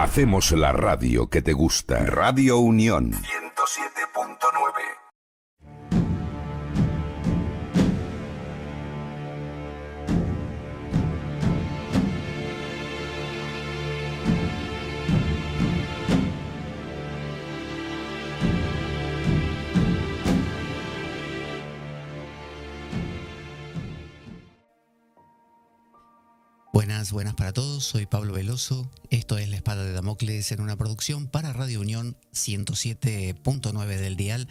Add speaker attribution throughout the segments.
Speaker 1: Hacemos la radio que te gusta. Radio Unión. 107.9.
Speaker 2: Buenas, buenas para todos. Soy Pablo Veloso. Esto es La Espada de Damocles en una producción para Radio Unión 107.9 del Dial.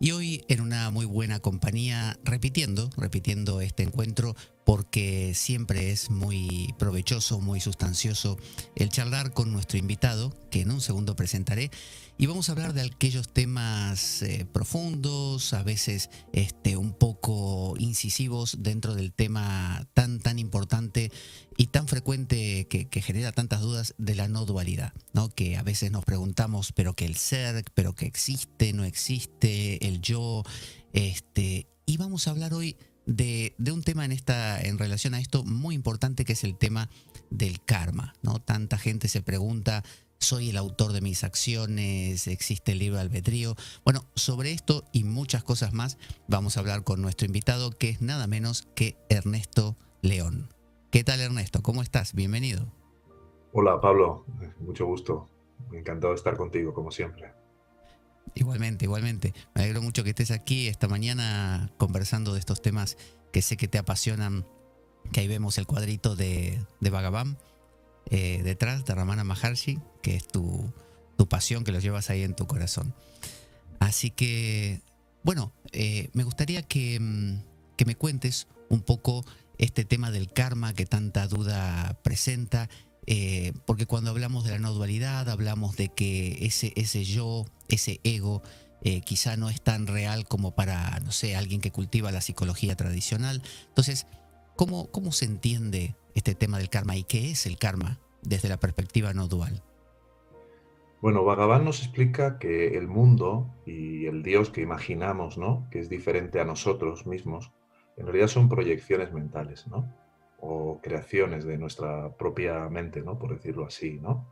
Speaker 2: Y hoy en una muy buena compañía, repitiendo, repitiendo este encuentro, porque siempre es muy provechoso, muy sustancioso el charlar con nuestro invitado, que en un segundo presentaré, y vamos a hablar de aquellos temas eh, profundos, a veces este, un poco incisivos dentro del tema tan, tan importante y tan frecuente que, genera tantas dudas de la no dualidad, ¿no? que a veces nos preguntamos, pero que el ser, pero que existe, no existe, el yo, este, y vamos a hablar hoy de, de, un tema en, esta, en relación a esto muy importante que es el tema del karma. ¿no? Tanta gente se pregunta soy el autor de mis acciones, existe el libre albedrío. Bueno, sobre esto y muchas cosas más vamos a hablar con nuestro invitado que es nada menos que Ernesto León. ¿Qué tal Ernesto? ¿Cómo estás? Bienvenido.
Speaker 3: Hola Pablo, mucho gusto. Encantado de estar contigo como siempre.
Speaker 2: Igualmente, igualmente. Me alegro mucho que estés aquí esta mañana conversando de estos temas que sé que te apasionan, que ahí vemos el cuadrito de, de Bhagavan eh, detrás de Ramana Maharshi, que es tu, tu, pasión, que lo llevas ahí en tu corazón. Así que, bueno, eh, me gustaría que, mm, que, me cuentes un poco este tema del karma que tanta duda presenta, eh, porque cuando hablamos de la no dualidad, hablamos de que ese, ese yo, ese ego, eh, quizá no es tan real como para, no sé, alguien que cultiva la psicología tradicional. Entonces, ¿cómo, cómo se entiende este tema del karma y qué es el karma desde la perspectiva no dual?
Speaker 3: Bueno, Bhagavan nos explica que el mundo y el Dios que imaginamos, ¿no? que es diferente a nosotros mismos, en realidad son proyecciones mentales, ¿no? O creaciones de nuestra propia mente, ¿no? por decirlo así, ¿no?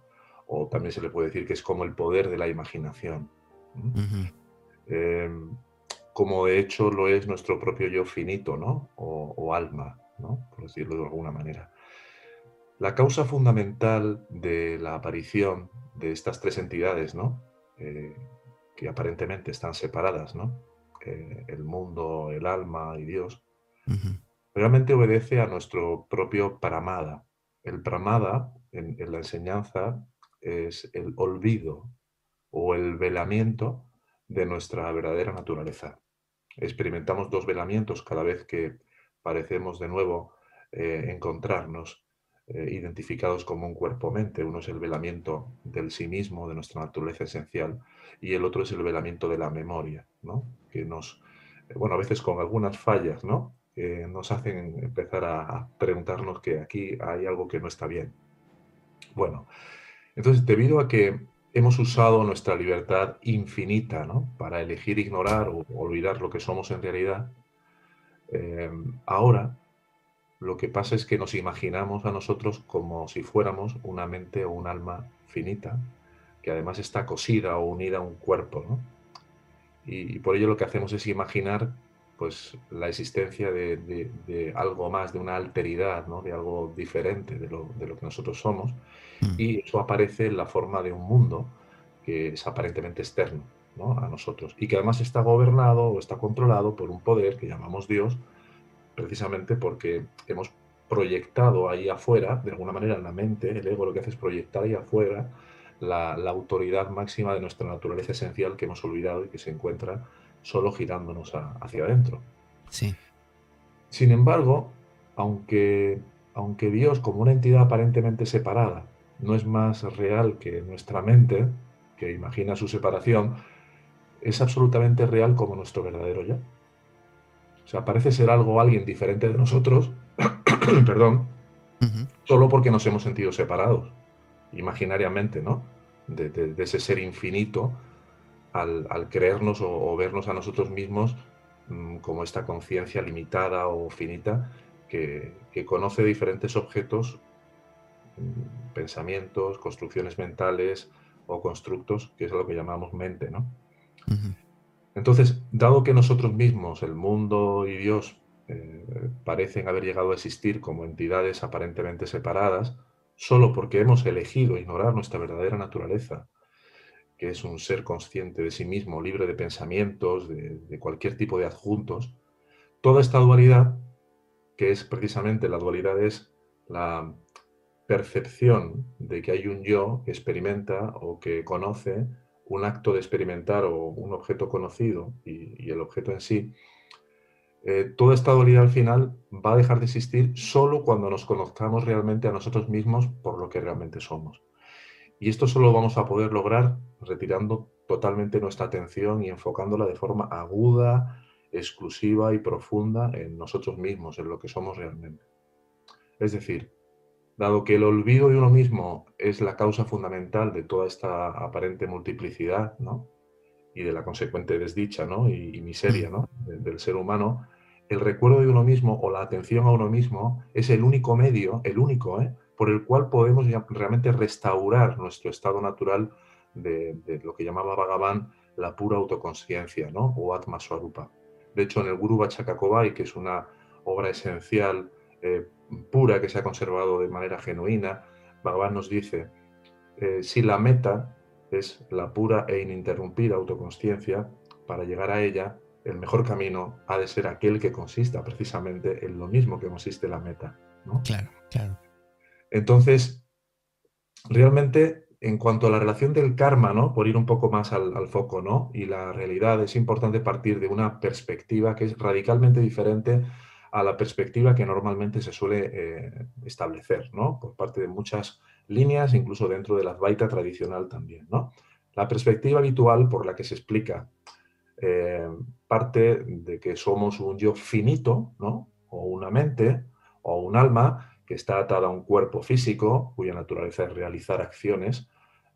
Speaker 3: o también se le puede decir que es como el poder de la imaginación. Uh -huh. eh, como de hecho lo es nuestro propio yo finito, ¿no? O, o alma, ¿no? Por decirlo de alguna manera. La causa fundamental de la aparición de estas tres entidades, ¿no? Eh, que aparentemente están separadas, ¿no? Eh, el mundo, el alma y Dios, uh -huh. Realmente obedece a nuestro propio pramada. El pramada, en, la enseñanza, es el olvido o el velamiento de nuestra verdadera naturaleza. Experimentamos dos velamientos cada vez que parecemos de nuevo eh, encontrarnos eh, identificados como un cuerpo-mente. Uno es el velamiento del sí mismo, de nuestra naturaleza esencial, y el otro es el velamiento de la memoria, ¿no? que nos, eh, bueno, a veces con algunas fallas, ¿no? Eh, nos hacen empezar a preguntarnos que aquí hay algo que no está bien. Bueno, entonces, debido a que hemos usado nuestra libertad infinita para elegir ignorar o olvidar lo que somos en realidad, eh, ahora lo que pasa es que nos imaginamos a nosotros como si fuéramos una mente o un alma finita, que además está cosida o unida a un cuerpo. y, por ello lo que hacemos es imaginar pues, la existencia de, de, de algo más, de una alteridad, ¿no? de algo diferente de lo, de lo que nosotros somos, mm. y eso aparece en la forma de un mundo que es aparentemente externo ¿no? a nosotros, y que además está gobernado o está controlado por un poder que llamamos Dios, precisamente porque hemos proyectado ahí afuera, de alguna manera en la mente, el ego lo que hace es proyectar ahí afuera la, la, autoridad máxima de nuestra naturaleza esencial que hemos olvidado y que se encuentra solo girándonos a, hacia adentro.
Speaker 2: Sí.
Speaker 3: Sin embargo, aunque, aunque Dios como una entidad aparentemente separada no es más real que nuestra mente, que imagina su separación, es absolutamente real como nuestro verdadero yo. O sea, parece ser algo, alguien diferente de nosotros, perdón, uh -huh. solo porque nos hemos sentido separados, imaginariamente, ¿no? De, de, de ese ser infinito, al, al creernos o, o, vernos a nosotros mismos mmm, como esta conciencia limitada o finita que, que, conoce diferentes objetos mm, pensamientos, construcciones mentales o constructos, que es lo que llamamos mente, ¿no? Entonces, dado que nosotros mismos, el mundo y Dios, eh, parecen haber llegado a existir como entidades aparentemente separadas, solo porque hemos elegido ignorar nuestra verdadera naturaleza, que es un ser consciente de sí mismo, libre de pensamientos, de, cualquier tipo de adjuntos, toda esta dualidad, que es precisamente la dualidad, es la percepción de que hay un yo que experimenta o que conoce un acto de experimentar o un objeto conocido y, el objeto en sí, eh, toda esta dualidad al final va a dejar de existir solo cuando nos conozcamos realmente a nosotros mismos por lo que realmente somos. Y esto solo vamos a poder lograr retirando totalmente nuestra atención y enfocándola de forma aguda, exclusiva y profunda en nosotros mismos, en lo que somos realmente. Es decir, dado que el olvido de uno mismo es la causa fundamental de toda esta aparente multiplicidad, ¿no? y de la consecuente desdicha ¿no? y, miseria ¿no? del ser humano, el recuerdo de uno mismo o la atención a uno mismo es el único medio, el único, ¿eh? Por el cual podemos realmente restaurar nuestro estado natural de, lo que llamaba Bhagavan la pura autoconsciencia, ¿no? o Atma Swarupa. De hecho, en el Guru Bachakakovai, que es una obra esencial, eh, pura, que se ha conservado de manera genuina, Bhagavan nos dice, eh, si la meta es la pura e ininterrumpida autoconsciencia, para llegar a ella, el mejor camino ha de ser aquel que consista precisamente en lo mismo que consiste la meta.
Speaker 2: Claro, claro.
Speaker 3: Entonces, realmente, en cuanto a la relación del karma, ¿no? Por ir un poco más al, foco, ¿no? Y la realidad es importante partir de una perspectiva que es radicalmente diferente a la perspectiva que normalmente se suele eh, establecer, ¿no? Por parte de muchas líneas, incluso dentro de la Advaita tradicional también, ¿no? La perspectiva habitual por la que se explica eh, parte de que somos un yo finito, ¿no? O una mente, o un alma, que está atada a un cuerpo físico, cuya naturaleza es realizar acciones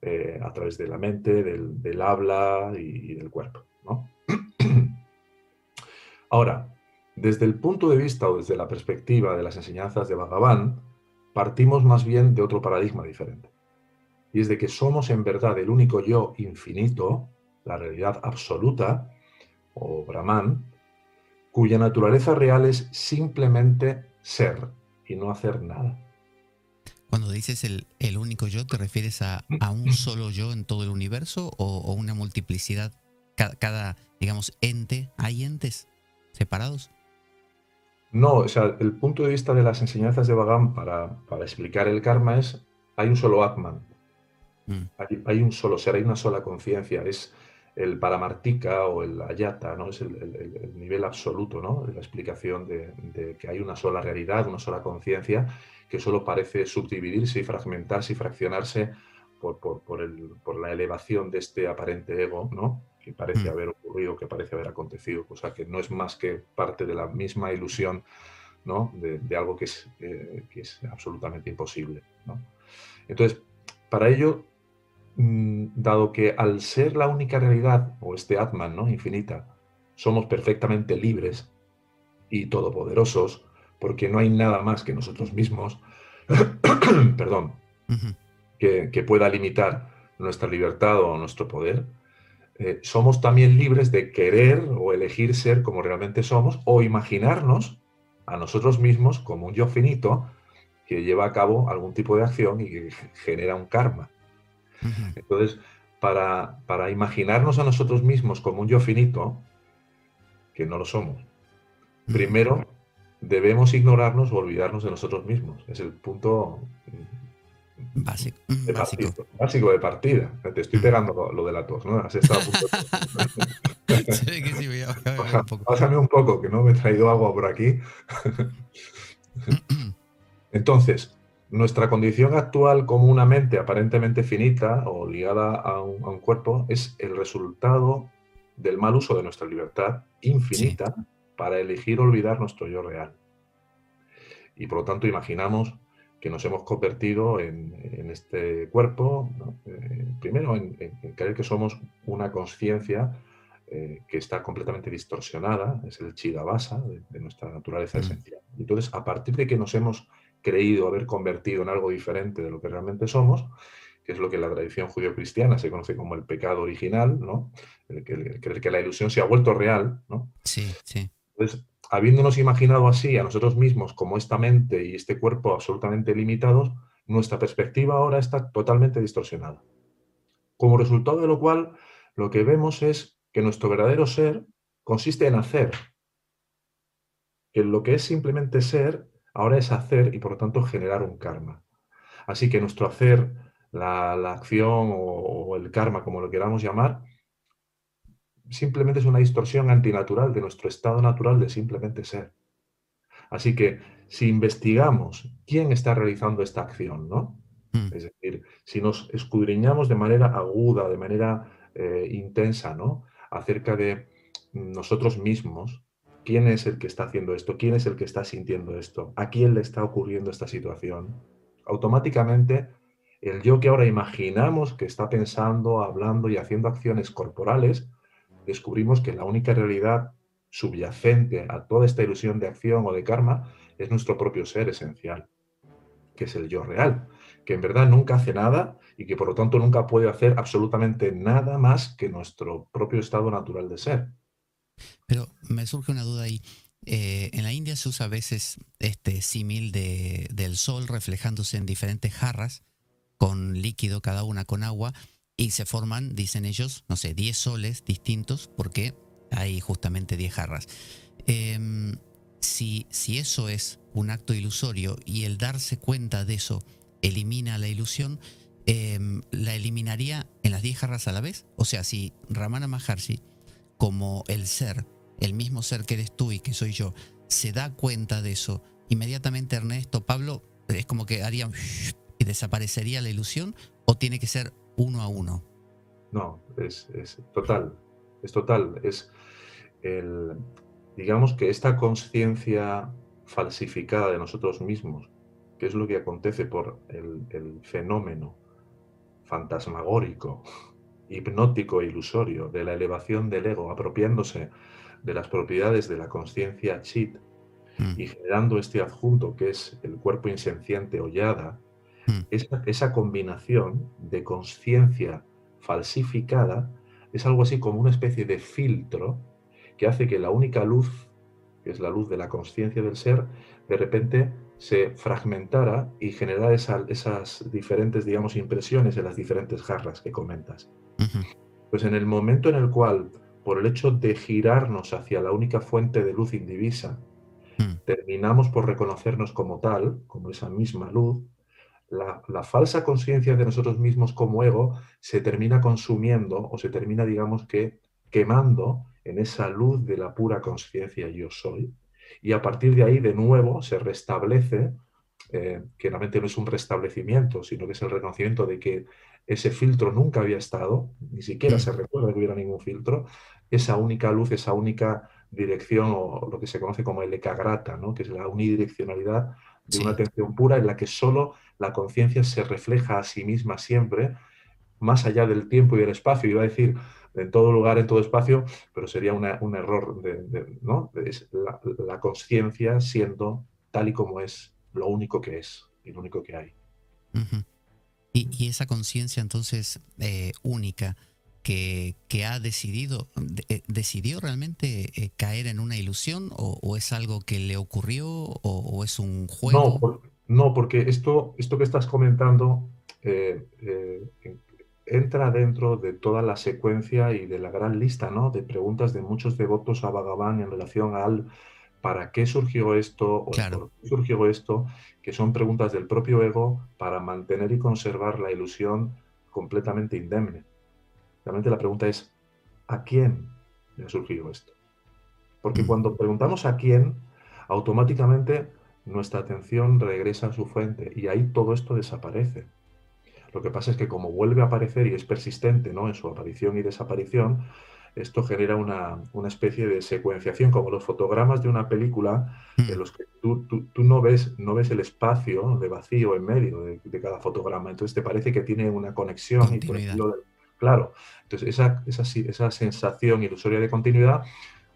Speaker 3: eh, a través de la mente, del, habla y, del cuerpo. Ahora, desde el punto de vista o desde la perspectiva de las enseñanzas de Bhagavan, partimos más bien de otro paradigma diferente. Y es de que somos en verdad el único yo infinito, la realidad absoluta, o Brahman, cuya naturaleza real es simplemente ser, y no hacer nada.
Speaker 2: Cuando dices el, el único yo, ¿te refieres a, a, un solo yo en todo el universo o, una multiplicidad? Cada, digamos, ente, ¿hay entes separados?
Speaker 3: No, o sea, el punto de vista de las enseñanzas de Bhagavan para, para explicar el karma es, hay un solo Atman, mm. hay, hay, un solo ser, hay una sola conciencia, es, el paramartika o el ayata, ¿no? es el, nivel absoluto, ¿no? la explicación de, que hay una sola realidad, una sola conciencia, que solo parece subdividirse y fragmentarse y fraccionarse por, por, la elevación de este aparente ego, ¿no? que parece mm. haber ocurrido, que parece haber acontecido, cosa que no es más que parte de la misma ilusión ¿no? de, algo que es, eh, que es absolutamente imposible. ¿no? Entonces, para ello dado que al ser la única realidad, o este Atman, ¿no? Infinita, somos perfectamente libres y todopoderosos, porque no hay nada más que nosotros mismos, perdón, que, pueda limitar nuestra libertad o nuestro poder, eh, somos también libres de querer o elegir ser como realmente somos o imaginarnos a nosotros mismos como un yo finito que lleva a cabo algún tipo de acción y que genera un karma. Entonces, para, para, imaginarnos a nosotros mismos como un yo finito, que no lo somos, primero debemos ignorarnos o olvidarnos de nosotros mismos. Es el punto
Speaker 2: básico
Speaker 3: de, básico. básico de partida. Te estoy pegando lo, de la tos, ¿no? Has estado a punto Pásame un poco, que no me he traído agua por aquí. Entonces, nuestra condición actual como una mente aparentemente finita o ligada a un, cuerpo es el resultado del mal uso de nuestra libertad infinita para elegir olvidar nuestro yo real. Y por lo tanto imaginamos que nos hemos convertido en, este cuerpo, eh, primero en, creer que somos una conciencia eh, que está completamente distorsionada, es el chidabasa de, de nuestra naturaleza mm. esencial. Entonces, a partir de que nos hemos creído haber convertido en algo diferente de lo que realmente somos, que es lo que en la tradición judío-cristiana se conoce como el pecado original, ¿no? El, creer que la ilusión se ha vuelto real, ¿no?
Speaker 2: Sí, sí.
Speaker 3: Entonces, habiéndonos imaginado así a nosotros mismos como esta mente y este cuerpo absolutamente limitados, nuestra perspectiva ahora está totalmente distorsionada. Como resultado de lo cual, lo que vemos es que nuestro verdadero ser consiste en hacer. Que lo que es simplemente ser, ahora es hacer y por lo tanto generar un karma. Así que nuestro hacer, la, acción o, el karma, como lo queramos llamar, simplemente es una distorsión antinatural de nuestro estado natural de simplemente ser. Así que si investigamos quién está realizando esta acción, ¿no? Mm. Es decir, si nos escudriñamos de manera aguda, de manera eh, intensa, ¿no? Acerca de nosotros mismos, quién es el que está haciendo esto, quién es el que está sintiendo esto, a quién le está ocurriendo esta situación, automáticamente el yo que ahora imaginamos que está pensando, hablando y haciendo acciones corporales, descubrimos que la única realidad subyacente a toda esta ilusión de acción o de karma es nuestro propio ser esencial, que es el yo real, que en verdad nunca hace nada y que por lo tanto nunca puede hacer absolutamente nada más que nuestro propio estado natural de ser.
Speaker 2: Pero me surge una duda ahí. Eh, en la India se usa a veces este símil de, del sol reflejándose en diferentes jarras con líquido, cada una con agua, y se forman, dicen ellos, no sé, 10 soles distintos porque hay justamente 10 jarras. Em, si, si eso es un acto ilusorio y el darse cuenta de eso elimina la ilusión, em, ¿la eliminaría en las 10 jarras a la vez? O sea, si Ramana Maharshi, como el ser, el mismo ser que eres tú y que soy yo, se da cuenta de eso, inmediatamente Ernesto, Pablo, es como que harían y desaparecería la ilusión o tiene que ser uno a uno.
Speaker 3: No, es, es total, es total, es el, digamos que esta conciencia falsificada de nosotros mismos, que es lo que acontece por el, fenómeno fantasmagórico, hipnótico e ilusorio de la elevación del ego, apropiándose de las propiedades de la conciencia chit mm. y generando este adjunto que es el cuerpo insenciente o yada, mm. esa, esa combinación de conciencia falsificada es algo así como una especie de filtro que hace que la única luz, que es la luz de la conciencia del ser, de repente se fragmentara y generara esas diferentes, digamos, impresiones en las diferentes jarras que comentas. Pues en el momento en el cual, por el hecho de girarnos hacia la única fuente de luz indivisa, mm. terminamos por reconocernos como tal, como esa misma luz, la, la falsa conciencia de nosotros mismos como ego se termina consumiendo o se termina, digamos que, quemando en esa luz de la pura conciencia yo soy. Y a partir de ahí, de nuevo, se restablece, eh, que realmente no es un restablecimiento, sino que es el reconocimiento de que ese filtro nunca había estado, ni siquiera se recuerda que hubiera ningún filtro, esa única luz, esa única dirección, o lo que se conoce como el ekagrata, ¿no? que es la unidireccionalidad de una atención pura en la que solo la conciencia se refleja a sí misma siempre, más allá del tiempo y del espacio. Iba a decir, en todo lugar, en todo espacio, pero sería un error de, ¿no? la, conciencia siendo tal y como es, lo único que es y lo único que hay.
Speaker 2: y, esa conciencia entonces eh, única que, que, ha decidido, eh, ¿decidió realmente eh, caer en una ilusión o, es algo que le ocurrió o, es un juego?
Speaker 3: No, porque esto, esto que estás comentando entra dentro de toda la secuencia y de la gran lista ¿no? de preguntas de muchos devotos a Bhagavan en relación al para qué surgió esto o por qué surgió esto, que son preguntas del propio ego para mantener y conservar la ilusión completamente indemne. Realmente la pregunta es, ¿a quién le ha surgido esto? Porque mm. cuando preguntamos a quién, automáticamente nuestra atención regresa a su fuente y ahí todo esto desaparece. Lo que pasa es que como vuelve a aparecer y es persistente ¿no? en su aparición y desaparición, esto genera una, especie de secuenciación, como los fotogramas de una película, en mm. los que tú, no, ves, no ves el espacio de vacío en medio de, cada fotograma. Entonces te parece que tiene una conexión. Y por claro, entonces esa, esa, esa sensación ilusoria de continuidad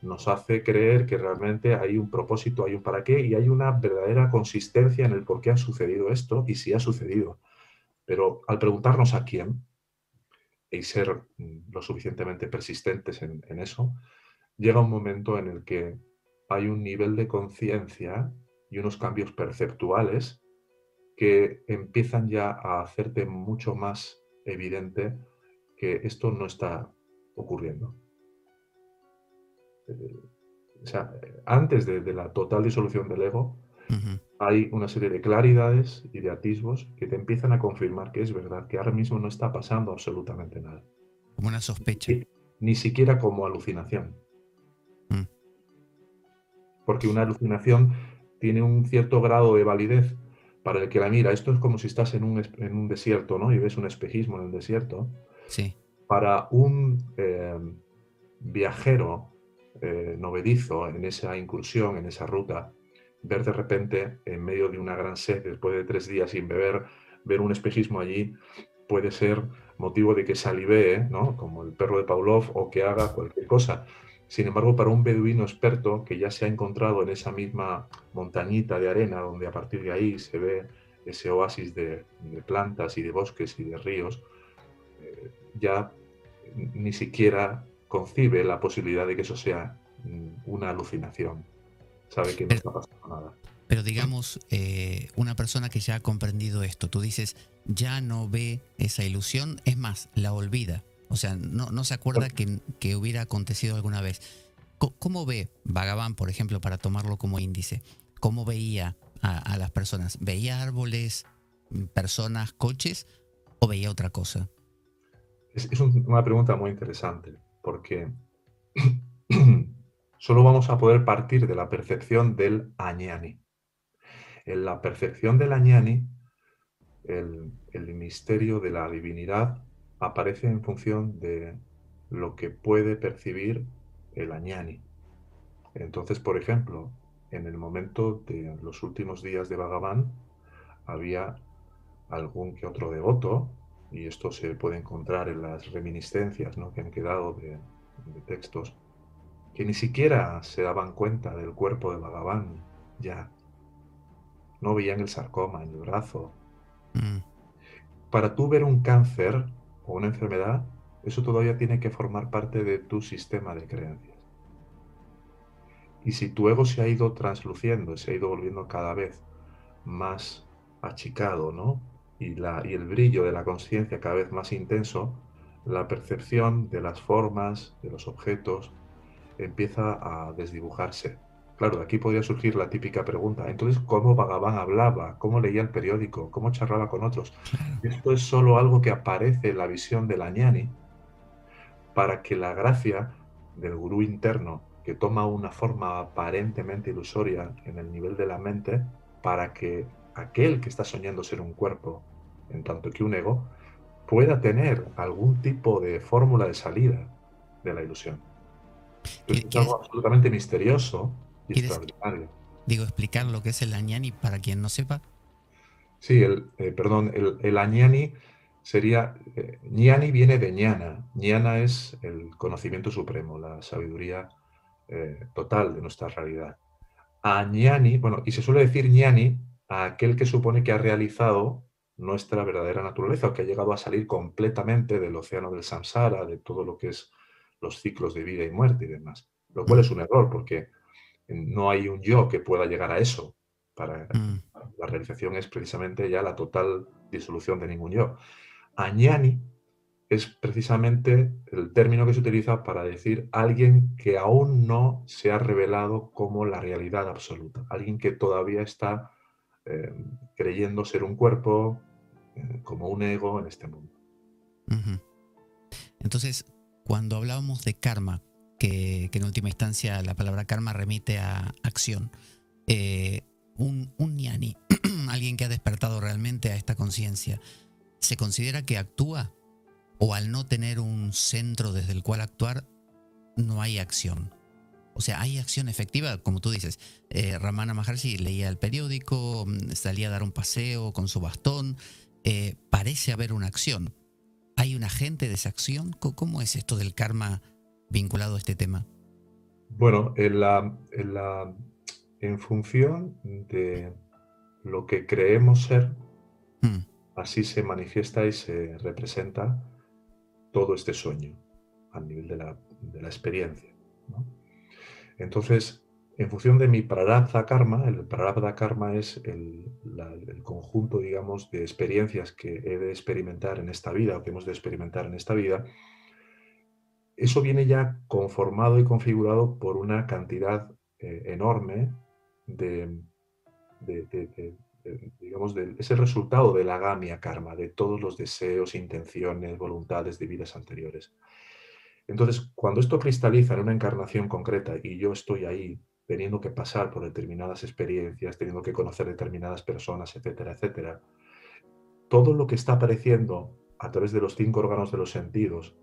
Speaker 3: nos hace creer que realmente hay un propósito, hay un para qué y hay una verdadera consistencia en el por qué ha sucedido esto y si ha sucedido. Pero al preguntarnos a quién y ser mm, lo suficientemente persistentes en, eso, llega un momento en el que hay un nivel de conciencia y unos cambios perceptuales que empiezan ya a hacerte mucho más evidente que esto no está ocurriendo. Eh, o sea, antes de, la total disolución del ego, hay una serie de claridades y de atisbos que te empiezan a confirmar que es verdad, que ahora mismo no está pasando absolutamente nada.
Speaker 2: Como una sospecha.
Speaker 3: Ni, siquiera como alucinación. Mm. Porque una alucinación tiene un cierto grado de validez para el que la mira. Esto es como si estás en un, en un desierto, ¿no? Y ves un espejismo en el desierto.
Speaker 2: Sí.
Speaker 3: Para un eh, viajero eh, novedizo en esa incursión, en esa ruta, ver de repente, en medio de una gran sed, después de tres días sin beber, ver un espejismo allí, puede ser motivo de que salivee, ¿no? como el perro de Pavlov, o que haga cualquier cosa. Sin embargo, para un beduino experto que ya se ha encontrado en esa misma montañita de arena, donde a partir de ahí se ve ese oasis de, plantas y de bosques y de ríos, eh, ya ni siquiera concibe la posibilidad de que eso sea mm, una alucinación. Sabe que no está pasando nada.
Speaker 2: Pero digamos, eh, una persona que ya ha comprendido esto, tú dices, ya no ve esa ilusión, es más, la olvida. O sea, no, no se acuerda que, que, hubiera acontecido alguna vez. ¿Cómo, ve Vagabán, por ejemplo, para tomarlo como índice? ¿Cómo veía a, las personas? ¿Veía árboles, personas, coches o veía otra cosa?
Speaker 3: Es, una pregunta muy interesante, porque solo vamos a poder partir de la percepción del añani. En la percepción del añani, el, el misterio de la divinidad aparece en función de lo que puede percibir el añani. Entonces, por ejemplo, en el momento de los últimos días de Bhagavan, había algún que otro devoto, y esto se puede encontrar en las reminiscencias ¿no? que han quedado de, textos, que ni siquiera se daban cuenta del cuerpo de Bhagavan ya. No veían el sarcoma en el brazo. Mm. Para tú ver un cáncer, o una enfermedad, eso todavía tiene que formar parte de tu sistema de creencias. Y si tu ego se ha ido transluciendo, se ha ido volviendo cada vez más achicado, ¿no? Y, la, y el brillo de la conciencia cada vez más intenso, la percepción de las formas, de los objetos, empieza a desdibujarse. Claro, de aquí podría surgir la típica pregunta, entonces, ¿cómo Bhagavan hablaba? ¿Cómo leía el periódico? ¿Cómo charlaba con otros? Esto es solo algo que aparece en la visión de la ñani para que la gracia del gurú interno, que toma una forma aparentemente ilusoria en el nivel de la mente, para que aquel que está soñando ser un cuerpo, en tanto que un ego, pueda tener algún tipo de fórmula de salida de la ilusión. Es algo absolutamente misterioso
Speaker 2: Digo, explicar lo que es el añani para quien no sepa.
Speaker 3: Sí, el, eh, perdón, el, el, añani sería, eh, ñani viene de ñana, ñana es el conocimiento supremo, la sabiduría eh, total de nuestra realidad. Añani, bueno, y se suele decir ñani a aquel que supone que ha realizado nuestra verdadera naturaleza, o que ha llegado a salir completamente del océano del samsara, de todo lo que es los ciclos de vida y muerte y demás. Lo cual es un error, porque no hay un yo que pueda llegar a eso. Para, mm. La realización es precisamente ya la total disolución de ningún yo. Añani es precisamente el término que se utiliza para decir alguien que aún no se ha revelado como la realidad absoluta, alguien que todavía está eh, creyendo ser un cuerpo, eh, como un ego en este mundo.
Speaker 2: Entonces, cuando hablábamos de karma, que, en última instancia la palabra karma remite a acción. Eh, un, un ñani, alguien que ha despertado realmente a esta conciencia, ¿se considera que actúa? ¿O al no tener un centro desde el cual actuar, no hay acción? O sea, hay acción efectiva, como tú dices. Eh, Ramana Maharshi leía el periódico, mm, salía a dar un paseo con su bastón. Eh, parece haber una acción. ¿Hay un agente de esa acción? ¿Cómo es esto del karma vinculado a este tema?
Speaker 3: Bueno, en, la, en, la, en función de lo que creemos ser, hmm. así se manifiesta y se representa todo este sueño a nivel de la, de la experiencia. Entonces, en función de mi prarabdha karma, el prarabdha karma es el, conjunto, digamos, de experiencias que he de experimentar en esta vida o que hemos de experimentar en esta vida, eso viene ya conformado y configurado por una cantidad eh, enorme de, digamos, es el resultado de la gamia karma, de todos los deseos, intenciones, voluntades de vidas anteriores. Entonces, cuando esto cristaliza en una encarnación concreta y yo estoy ahí teniendo que pasar por determinadas experiencias, teniendo que conocer determinadas personas, etcétera, etcétera, todo lo que está apareciendo a través de los cinco órganos de los sentidos,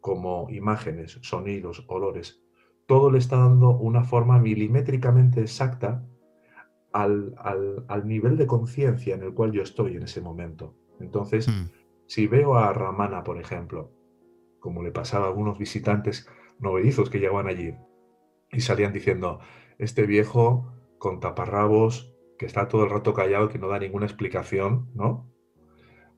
Speaker 3: como imágenes, sonidos, olores, todo le está dando una forma milimétricamente exacta al, nivel de conciencia en el cual yo estoy en ese momento. Entonces, mm. si veo a Ramana, por ejemplo, como le pasaba a algunos visitantes novedizos que llegaban allí y salían diciendo, este viejo con taparrabos, que está todo el rato callado, que no da ninguna explicación, ¿no?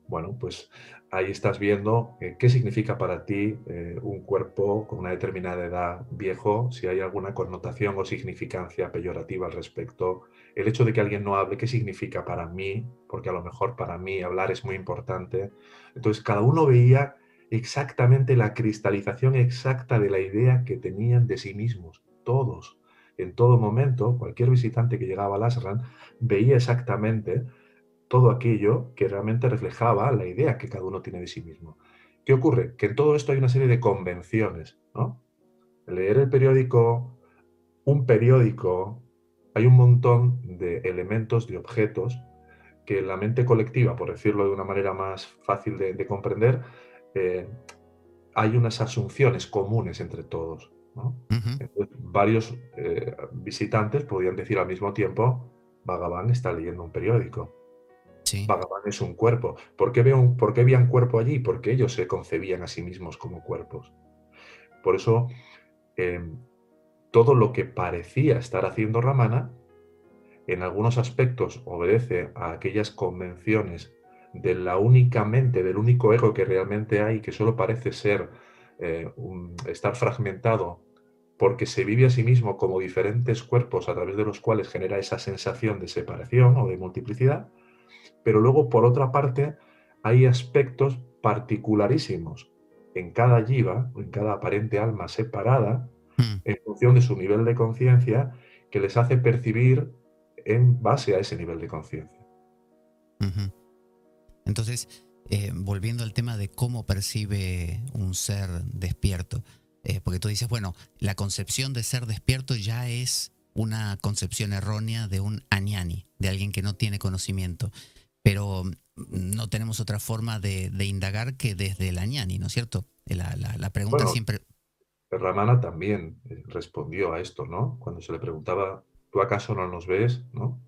Speaker 3: Bueno, pues ahí estás viendo eh, qué significa para ti eh, un cuerpo con una determinada edad viejo, si hay alguna connotación o significancia peyorativa al respecto. El hecho de que alguien no hable, qué significa para mí, porque a lo mejor para mí hablar es muy importante. Entonces, cada uno veía exactamente la cristalización exacta de la idea que tenían de sí mismos, todos. En todo momento, cualquier visitante que llegaba a Asran veía exactamente todo aquello que realmente reflejaba la idea que cada uno tiene de sí mismo. ¿Qué ocurre? Que en todo esto hay una serie de convenciones. Leer el periódico, un periódico, hay un montón de elementos, de objetos que la mente colectiva, por decirlo de una manera más fácil de, comprender, eh, hay unas asunciones comunes entre todos. Varios eh, visitantes podían decir al mismo tiempo, Bhagavan está leyendo un periódico. Bhagavan es un cuerpo. ¿Por qué, veo ¿Por qué veían cuerpo allí? Porque ellos se concebían a sí mismos como cuerpos. Por eso, em, todo lo que parecía estar haciendo Ramana, en algunos aspectos obedece a aquellas convenciones de la única mente, del único ego que realmente hay, que solo parece ser eh, estar fragmentado porque se vive a sí mismo como diferentes cuerpos a través de los cuales genera esa sensación de separación o de multiplicidad, pero luego, por otra parte, hay aspectos particularísimos en cada yiva, en cada aparente alma separada, hmm. en función de su nivel de conciencia, que les hace percibir en base a ese nivel de conciencia.
Speaker 2: Entonces, eh, volviendo al tema de cómo percibe un ser despierto, eh, porque tú dices, bueno, la concepción de ser despierto ya es una concepción errónea de un añani, de alguien que no tiene conocimiento pero no tenemos otra forma de, indagar que desde el añani, ¿no es cierto? La, pregunta siempre...
Speaker 3: Ramana también eh, respondió a esto, ¿no? Cuando se le preguntaba, ¿tú acaso no nos ves? ¿no?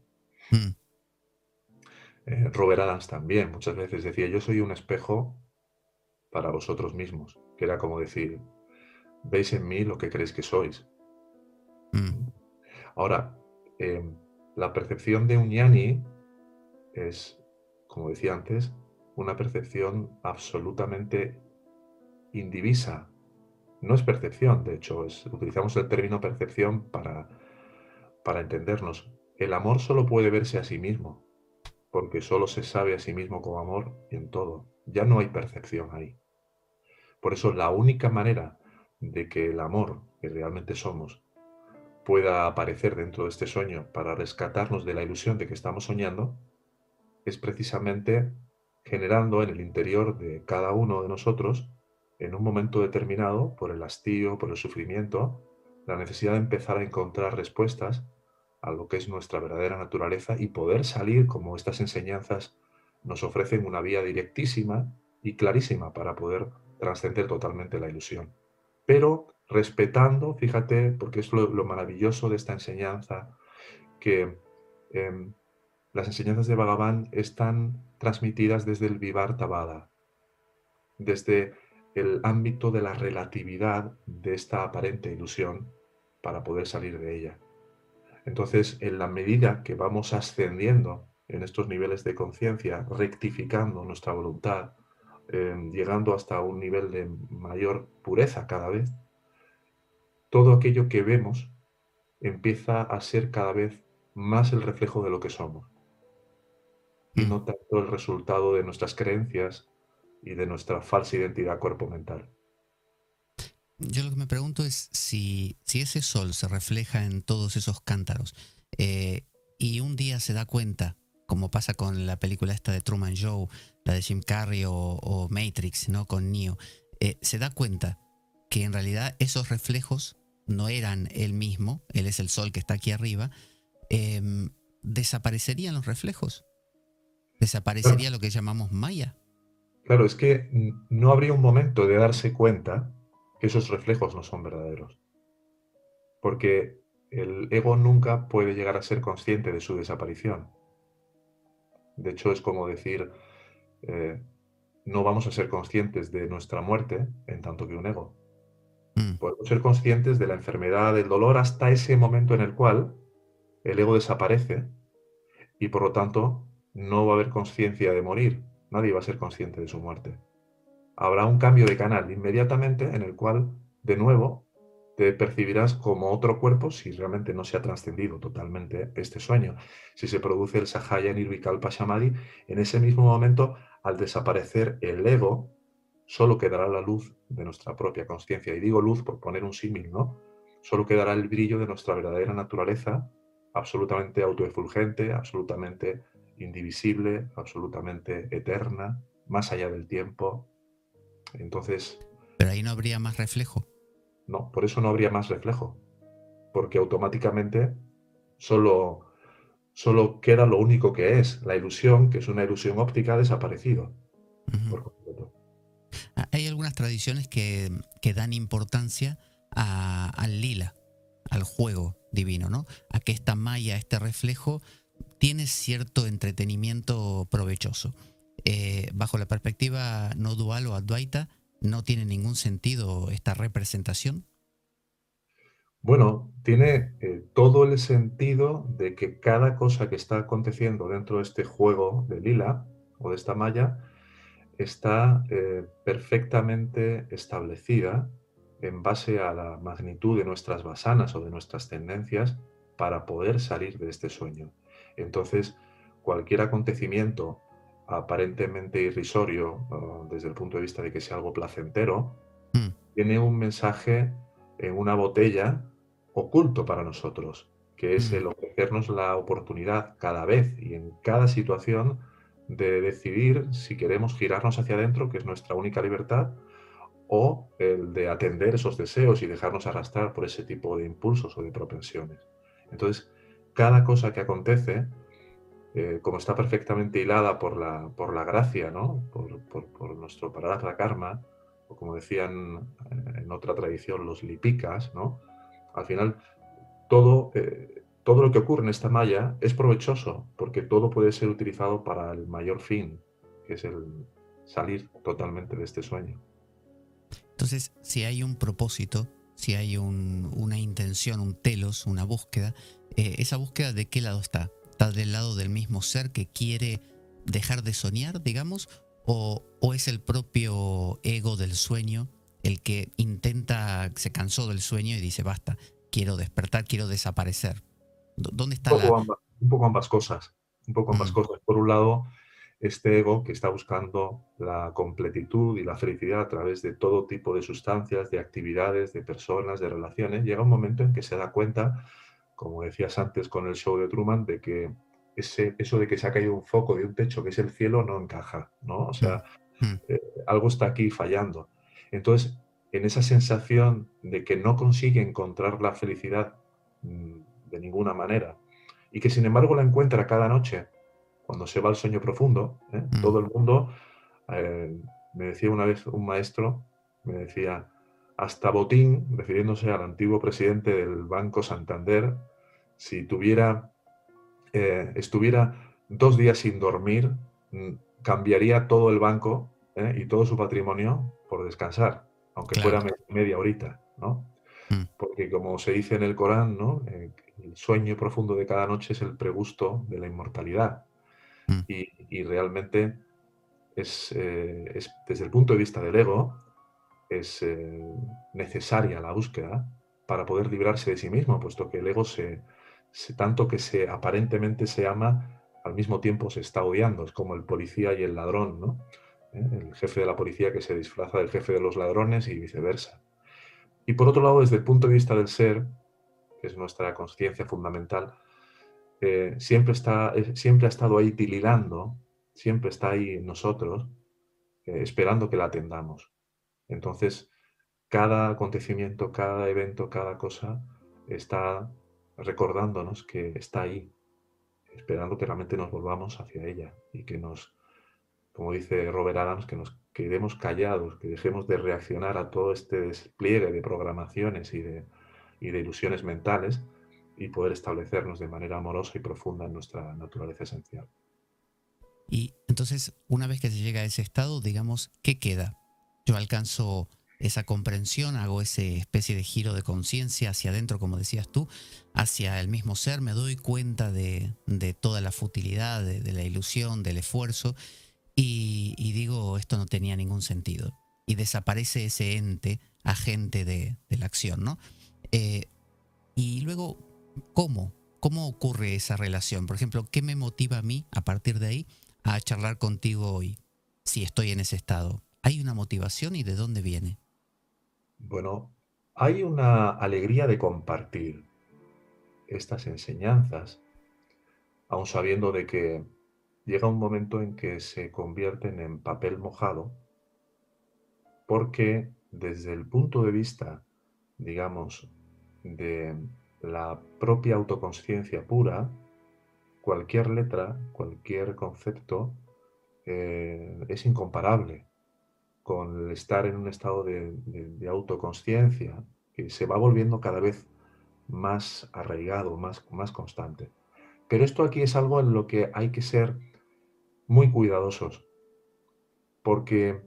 Speaker 3: Mm. Eh, Robert Adams también muchas veces decía, yo soy un espejo para vosotros mismos, que era como decir, veis en mí lo que creéis que sois. Mm. Ahora, em, la percepción de un yani es como decía antes, una percepción absolutamente indivisa. No es percepción, de hecho, utilizamos el término percepción para, para entendernos. El amor solo puede verse a sí mismo, porque solo se sabe a sí mismo como amor en todo. Ya no hay percepción ahí. Por eso la única manera de que el amor que realmente somos pueda aparecer dentro de este sueño para rescatarnos de la ilusión de que estamos soñando es precisamente generando en el interior de cada uno de nosotros, en un momento determinado, por el hastío, por el sufrimiento, la necesidad de empezar a encontrar respuestas a lo que es nuestra verdadera naturaleza y poder salir como estas enseñanzas nos ofrecen una vía directísima y clarísima para poder trascender totalmente la ilusión. Pero respetando, fíjate, porque es lo, maravilloso de esta enseñanza, que em, las enseñanzas de Bhagavan están transmitidas desde el Vivar Tabada, desde el ámbito de la relatividad de esta aparente ilusión para poder salir de ella. Entonces, en la medida que vamos ascendiendo en estos niveles de conciencia, rectificando nuestra voluntad, em, llegando hasta un nivel de mayor pureza cada vez, todo aquello que vemos empieza a ser cada vez más el reflejo de lo que somos y mm. no tanto el resultado de nuestras creencias y de nuestra falsa identidad cuerpo-mental.
Speaker 2: Yo lo que me pregunto es si, si ese sol se refleja en todos esos cántaros eh, y un día se da cuenta, como pasa con la película esta de Truman Show, la de Jim Carrey o, Matrix, ¿no? Con Neo, eh, se da cuenta que en realidad esos reflejos no eran él mismo, él es el sol que está aquí arriba, em, ¿desaparecerían los reflejos? ¿Desaparecería lo que llamamos Maya?
Speaker 3: Claro, es que no habría un momento de darse cuenta esos reflejos no son verdaderos. Porque el ego nunca puede llegar a ser consciente de su desaparición. De hecho, es como decir, eh, no vamos a ser conscientes de nuestra muerte en tanto que un ego. Mm. Podemos ser conscientes de la enfermedad, del dolor, hasta ese momento en el cual el ego desaparece y por lo tanto no va a haber conciencia de morir. Nadie va a ser consciente de su muerte habrá un cambio de canal inmediatamente en el cual, de nuevo, te percibirás como otro cuerpo si realmente no se ha trascendido totalmente este sueño. Si se produce el Sahaya Nirvikalpa Samadhi, en ese mismo momento, al desaparecer el ego, solo quedará la luz de nuestra propia conciencia. Y digo luz por poner un símil, ¿no? Solo quedará el brillo de nuestra verdadera naturaleza, absolutamente autoefulgente, absolutamente indivisible, absolutamente eterna, más allá del tiempo, entonces...
Speaker 2: Pero ahí no habría más reflejo.
Speaker 3: No, por eso no habría más reflejo. Porque automáticamente solo, solo queda lo único que es, la ilusión, que es una ilusión óptica, ha desaparecido.
Speaker 2: Ah, hay algunas tradiciones que, dan importancia al lila, al juego divino, ¿no? A que esta malla, este reflejo, tiene cierto entretenimiento provechoso. Eh, bajo la perspectiva no dual o advaita, no tiene ningún sentido esta representación?
Speaker 3: Bueno, tiene eh, todo el sentido de que cada cosa que está aconteciendo dentro de este juego de lila o de esta malla está eh, perfectamente establecida en base a la magnitud de nuestras basanas o de nuestras tendencias para poder salir de este sueño. Entonces, cualquier acontecimiento aparentemente irrisorio desde el punto de vista de que sea algo placentero, hmm. tiene un mensaje en una botella oculto para nosotros, que es hmm. el ofrecernos la oportunidad cada vez y en cada situación de decidir si queremos girarnos hacia adentro, que es nuestra única libertad, o el de atender esos deseos y dejarnos arrastrar por ese tipo de impulsos o de propensiones. Entonces, cada cosa que acontece eh, como está perfectamente hilada por la, por la gracia, ¿no? por, por, nuestro parada karma, o como decían eh, en otra tradición los lipicas, ¿no? al final todo, eh, todo lo que ocurre en esta malla es provechoso, porque todo puede ser utilizado para el mayor fin, que es el salir totalmente de este sueño.
Speaker 2: Entonces, si hay un propósito, si hay una intención, un telos, una búsqueda, ¿esa búsqueda de qué lado está? Está del lado del mismo ser que quiere dejar de soñar, digamos, o, es el propio ego del sueño el que intenta, se cansó del sueño y dice, basta, quiero despertar, quiero desaparecer. ¿Dónde está
Speaker 3: un poco, la... ambas, un poco ambas cosas, un poco ambas mm. cosas. Por un lado, este ego que está buscando la completitud y la felicidad a través de todo tipo de sustancias, de actividades, de personas, de relaciones, llega un momento en que se da cuenta como decías antes con el show de Truman, de que ese, eso de que se ha caído un foco de un techo que es el cielo no encaja, ¿no? O sea, mm. Mm. Eh, algo está aquí fallando. Entonces, en esa sensación de que no consigue encontrar la felicidad mm, de ninguna manera y que sin embargo la encuentra cada noche cuando se va al sueño profundo, ¿eh? todo el mundo, eh, me decía una vez un maestro, me decía, hasta Botín, refiriéndose al antiguo presidente del Banco Santander, si tuviera, eh, estuviera dos días sin dormir, mm, cambiaría todo el banco eh, y todo su patrimonio por descansar, aunque fuera media horita, ¿no?
Speaker 2: Mm.
Speaker 3: Porque como se dice en el Corán, ¿no? Eh, el sueño profundo de cada noche es el pregusto de la inmortalidad.
Speaker 2: Mm.
Speaker 3: Y, y realmente es, es, desde el punto de vista del ego, es eh, necesaria la búsqueda para poder librarse de sí mismo, puesto que el ego se, tanto que se aparentemente se ama, al mismo tiempo se está odiando. Es como el policía y el ladrón, ¿no? ¿Eh? El jefe de la policía que se disfraza del jefe de los ladrones y viceversa. Y por otro lado, desde el punto de vista del ser, que es nuestra conciencia fundamental, eh, siempre, está, siempre ha estado ahí tililando, siempre está ahí en nosotros, esperando que la atendamos. Entonces, cada acontecimiento, cada evento, cada cosa está recordándonos que está ahí, esperando que realmente nos volvamos hacia ella y que nos, como dice Robert Adams, que nos quedemos callados, que dejemos de reaccionar a todo este despliegue de programaciones y de, y de ilusiones mentales y poder establecernos de manera amorosa y profunda en nuestra naturaleza esencial.
Speaker 2: Y entonces, una vez que se llega a ese estado, digamos, ¿qué queda? Yo alcanzo esa comprensión, hago ese especie de giro de conciencia hacia adentro, como decías tú, hacia el mismo ser, me doy cuenta de, de toda la futilidad, de, la ilusión, del esfuerzo, y, digo, esto no tenía ningún sentido. Y desaparece ese ente, agente de, de la acción, ¿no? Eh, y luego, ¿cómo? ¿Cómo ocurre esa relación? Por ejemplo, ¿qué me motiva a mí, a partir de ahí, a charlar contigo hoy, si estoy en ese estado? ¿Hay una motivación y de dónde viene?
Speaker 3: Bueno, hay una alegría de compartir estas enseñanzas, aun sabiendo de que llega un momento en que se convierten en papel mojado, porque desde el punto de vista, digamos, de la propia autoconsciencia pura, cualquier letra, cualquier concepto eh, es incomparable con el estar en un estado de, de, de autoconsciencia que se va volviendo cada vez más arraigado, más, más constante. Pero esto aquí es algo en lo que hay que ser muy cuidadosos, porque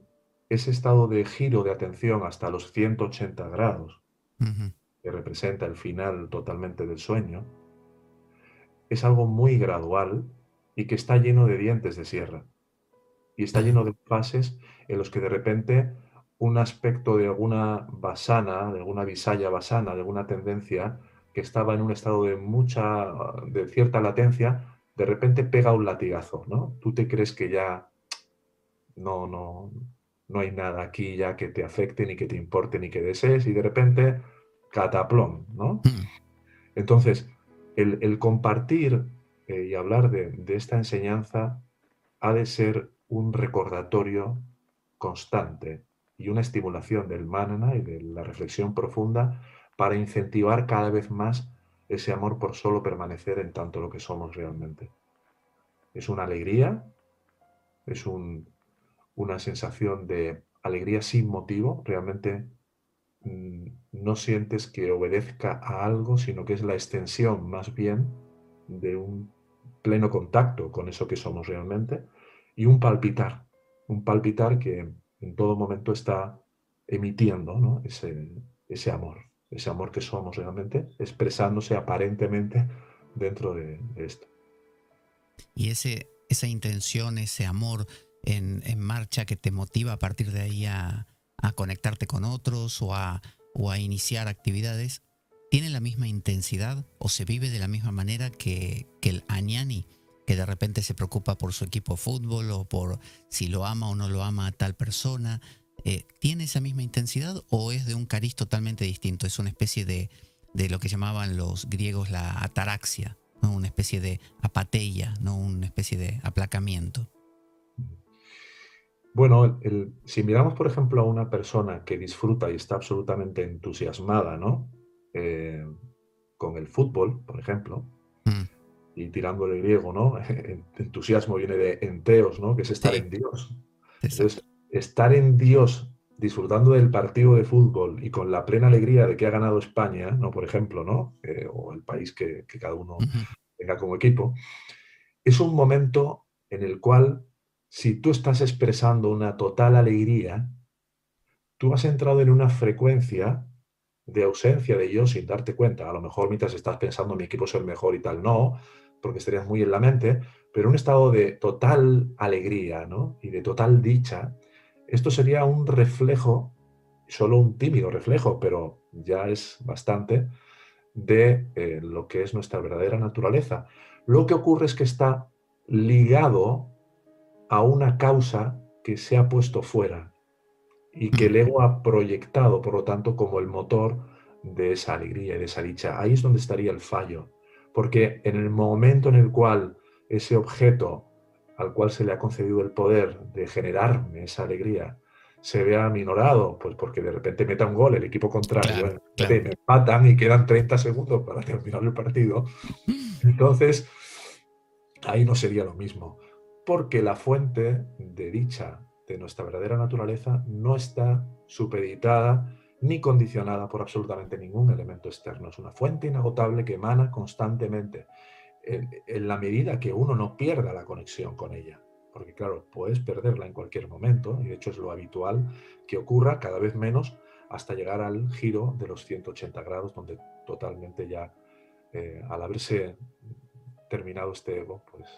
Speaker 3: ese estado de giro de atención hasta los 180 grados, uh -huh. que representa el final totalmente del sueño, es algo muy gradual y que está lleno de dientes de sierra. Y está lleno de fases en los que de repente un aspecto de alguna basana, de alguna visalla basana, de alguna tendencia que estaba en un estado de mucha, de cierta latencia, de repente pega un latigazo, ¿no? Tú te crees que ya no, no, no hay nada aquí ya que te afecte, ni que te importe, ni que desees, y de repente cataplón, ¿no? Entonces, el, el compartir eh, y hablar de, de esta enseñanza ha de ser un recordatorio constante y una estimulación del manana y de la reflexión profunda para incentivar cada vez más ese amor por solo permanecer en tanto lo que somos realmente. Es una alegría, es un, una sensación de alegría sin motivo, realmente mmm, no sientes que obedezca a algo, sino que es la extensión más bien de un pleno contacto con eso que somos realmente y un palpitar, un palpitar que en todo momento está emitiendo ¿no? ese, ese amor, ese amor que somos realmente, expresándose aparentemente dentro de, esto.
Speaker 2: Y ese, esa intención, ese amor en, en, marcha que te motiva a partir de ahí a, a conectarte con otros o a, o a iniciar actividades, ¿tiene la misma intensidad o se vive de la misma manera que, que el añani? Que de repente se preocupa por su equipo de fútbol o por si lo ama o no lo ama a tal persona. Eh, ¿Tiene esa misma intensidad o es de un cariz totalmente distinto? Es una especie de, de lo que llamaban los griegos la ataraxia, ¿no? una especie de apateia, ¿no? una especie de aplacamiento.
Speaker 3: Bueno, el, el, si miramos, por ejemplo, a una persona que disfruta y está absolutamente entusiasmada ¿no? Eh, con el fútbol, por ejemplo, mm y tirándole griego, ¿no? Entusiasmo viene de enteos, ¿no? Que es estar sí. en Dios. Entonces, estar en Dios disfrutando del partido de fútbol y con la plena alegría de que ha ganado España, ¿no? Por ejemplo, ¿no? Eh, o el país que, que cada uno uh -huh. tenga como equipo, es un momento en el cual, si tú estás expresando una total alegría, tú has entrado en una frecuencia de ausencia de yo sin darte cuenta. A lo mejor mientras estás pensando mi equipo es el mejor y tal, no, porque estarías muy en la mente, pero un estado de total alegría ¿no? y de total dicha, esto sería un reflejo, solo un tímido reflejo, pero ya es bastante, de eh, lo que es nuestra verdadera naturaleza. Lo que ocurre es que está ligado a una causa que se ha puesto fuera y que el ego ha proyectado, por lo tanto, como el motor de esa alegría y de esa dicha. Ahí es donde estaría el fallo, porque en el momento en el cual ese objeto al cual se le ha concedido el poder de generarme esa alegría se vea minorado, pues porque de repente meta un gol el equipo contrario, me empatan y quedan 30 segundos para terminar el partido. Entonces, ahí no sería lo mismo, porque la fuente de dicha de nuestra verdadera naturaleza no está supeditada ni condicionada por absolutamente ningún elemento externo. Es una fuente inagotable que emana constantemente en, la medida que uno no pierda la conexión con ella. Porque claro, puedes perderla en cualquier momento, y de hecho es lo habitual que ocurra cada vez menos hasta llegar al giro de los 180 grados, donde totalmente ya, eh, al haberse terminado este ego, pues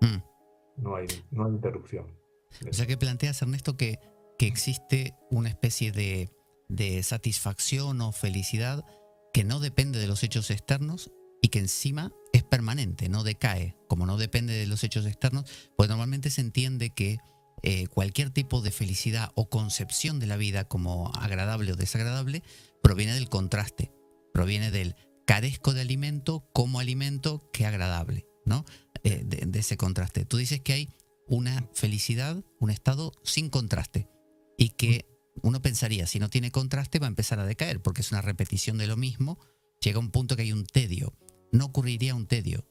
Speaker 3: mm. no, hay, no hay interrupción.
Speaker 2: O sea que planteas, Ernesto, que, que existe una especie de, de satisfacción o felicidad que no depende de los hechos externos y que encima es permanente, no decae, como no depende de los hechos externos, pues normalmente se entiende que eh, cualquier tipo de felicidad o concepción de la vida como agradable o desagradable proviene del contraste, proviene del carezco de alimento como alimento que agradable, ¿no? Eh, de, ese contraste. Tú dices que hay una felicidad, un estado sin contraste y que uno pensaría, si no tiene contraste va a empezar a decaer porque es una repetición de lo mismo, llega un punto que hay un tedio no ocurriría un tedio.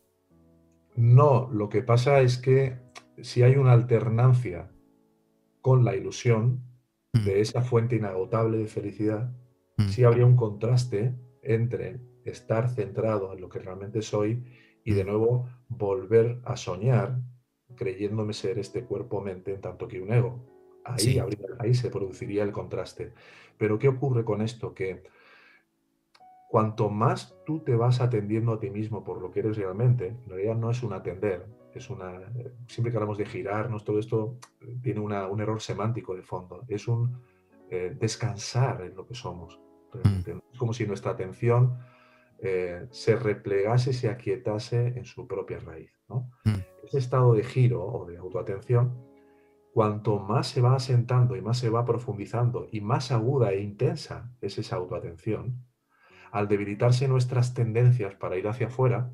Speaker 3: No, lo que pasa es que si hay una alternancia con la ilusión de mm. esa fuente inagotable de felicidad, mm. sí habría un contraste entre estar centrado en lo que realmente soy y de mm. nuevo volver a soñar creyéndome ser este cuerpo-mente en tanto que un ego. Ahí, ahí se produciría el contraste. Pero ¿qué ocurre con esto? Que cuanto más tú te vas atendiendo a ti mismo por lo que eres realmente, en realidad no es un atender, es una, siempre que hablamos de girarnos, todo esto tiene un error semántico de fondo, es un eh, descansar en lo que somos. Mm. Es como si nuestra atención eh, se replegase, se aquietase en su propia raíz. Mm. Ese estado de giro o de autoatención, cuanto más se va asentando y más se va profundizando y más aguda e intensa es esa autoatención, al debilitarse nuestras tendencias para ir hacia afuera,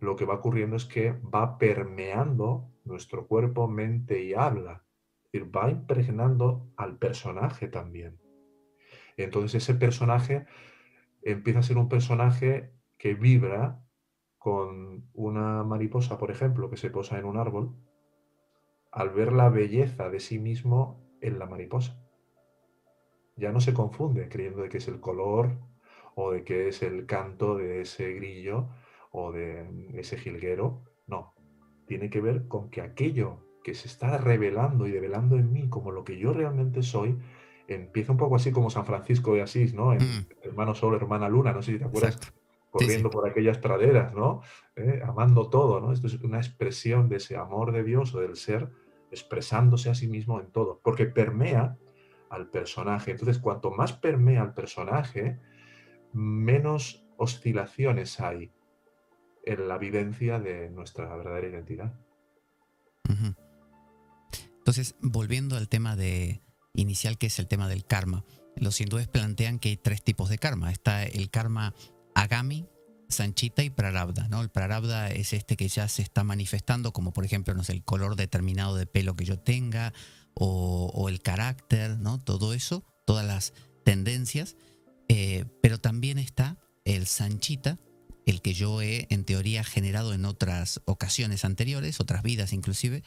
Speaker 3: lo que va ocurriendo es que va permeando nuestro cuerpo, mente y habla. Es decir, va impregnando al personaje también. Entonces ese personaje empieza a ser un personaje que vibra con una mariposa, por ejemplo, que se posa en un árbol, al ver la belleza de sí mismo en la mariposa. Ya no se confunde creyendo de que es el color, o de qué es el canto de ese grillo o de ese jilguero. No, tiene que ver con que aquello que se está revelando y develando en mí como lo que yo realmente soy, empieza un poco así como San Francisco de Asís, ¿no? En mm. Hermano Sol, Hermana Luna, no sé si te acuerdas, corriendo por aquellas praderas, ¿no? Eh, amando todo, ¿no? Esto es una expresión de ese amor de Dios o del ser expresándose a sí mismo en todo, porque permea al personaje. Entonces, cuanto más permea al personaje, menos oscilaciones hay en la vivencia de nuestra verdadera identidad.
Speaker 2: Entonces, volviendo al tema de inicial, que es el tema del karma, los hindúes plantean que hay tres tipos de karma. Está el karma agami, sanchita y prarabdha. ¿no? El prarabdha es este que ya se está manifestando, como por ejemplo, no sé, el color determinado de pelo que yo tenga, o, o el carácter, ¿no? Todo eso, todas las tendencias. Eh, pero también está el Sanchita, el que yo he en teoría generado en otras ocasiones anteriores, otras vidas inclusive.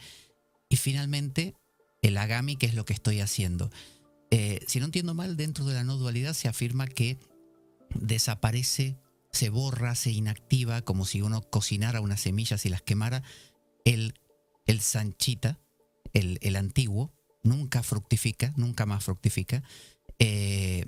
Speaker 2: Y finalmente el Agami, que es lo que estoy haciendo. Eh, si no entiendo mal, dentro de la no dualidad se afirma que desaparece, se borra, se inactiva, como si uno cocinara unas semillas y las quemara. El, el Sanchita, el, el antiguo, nunca fructifica, nunca más fructifica. Eh,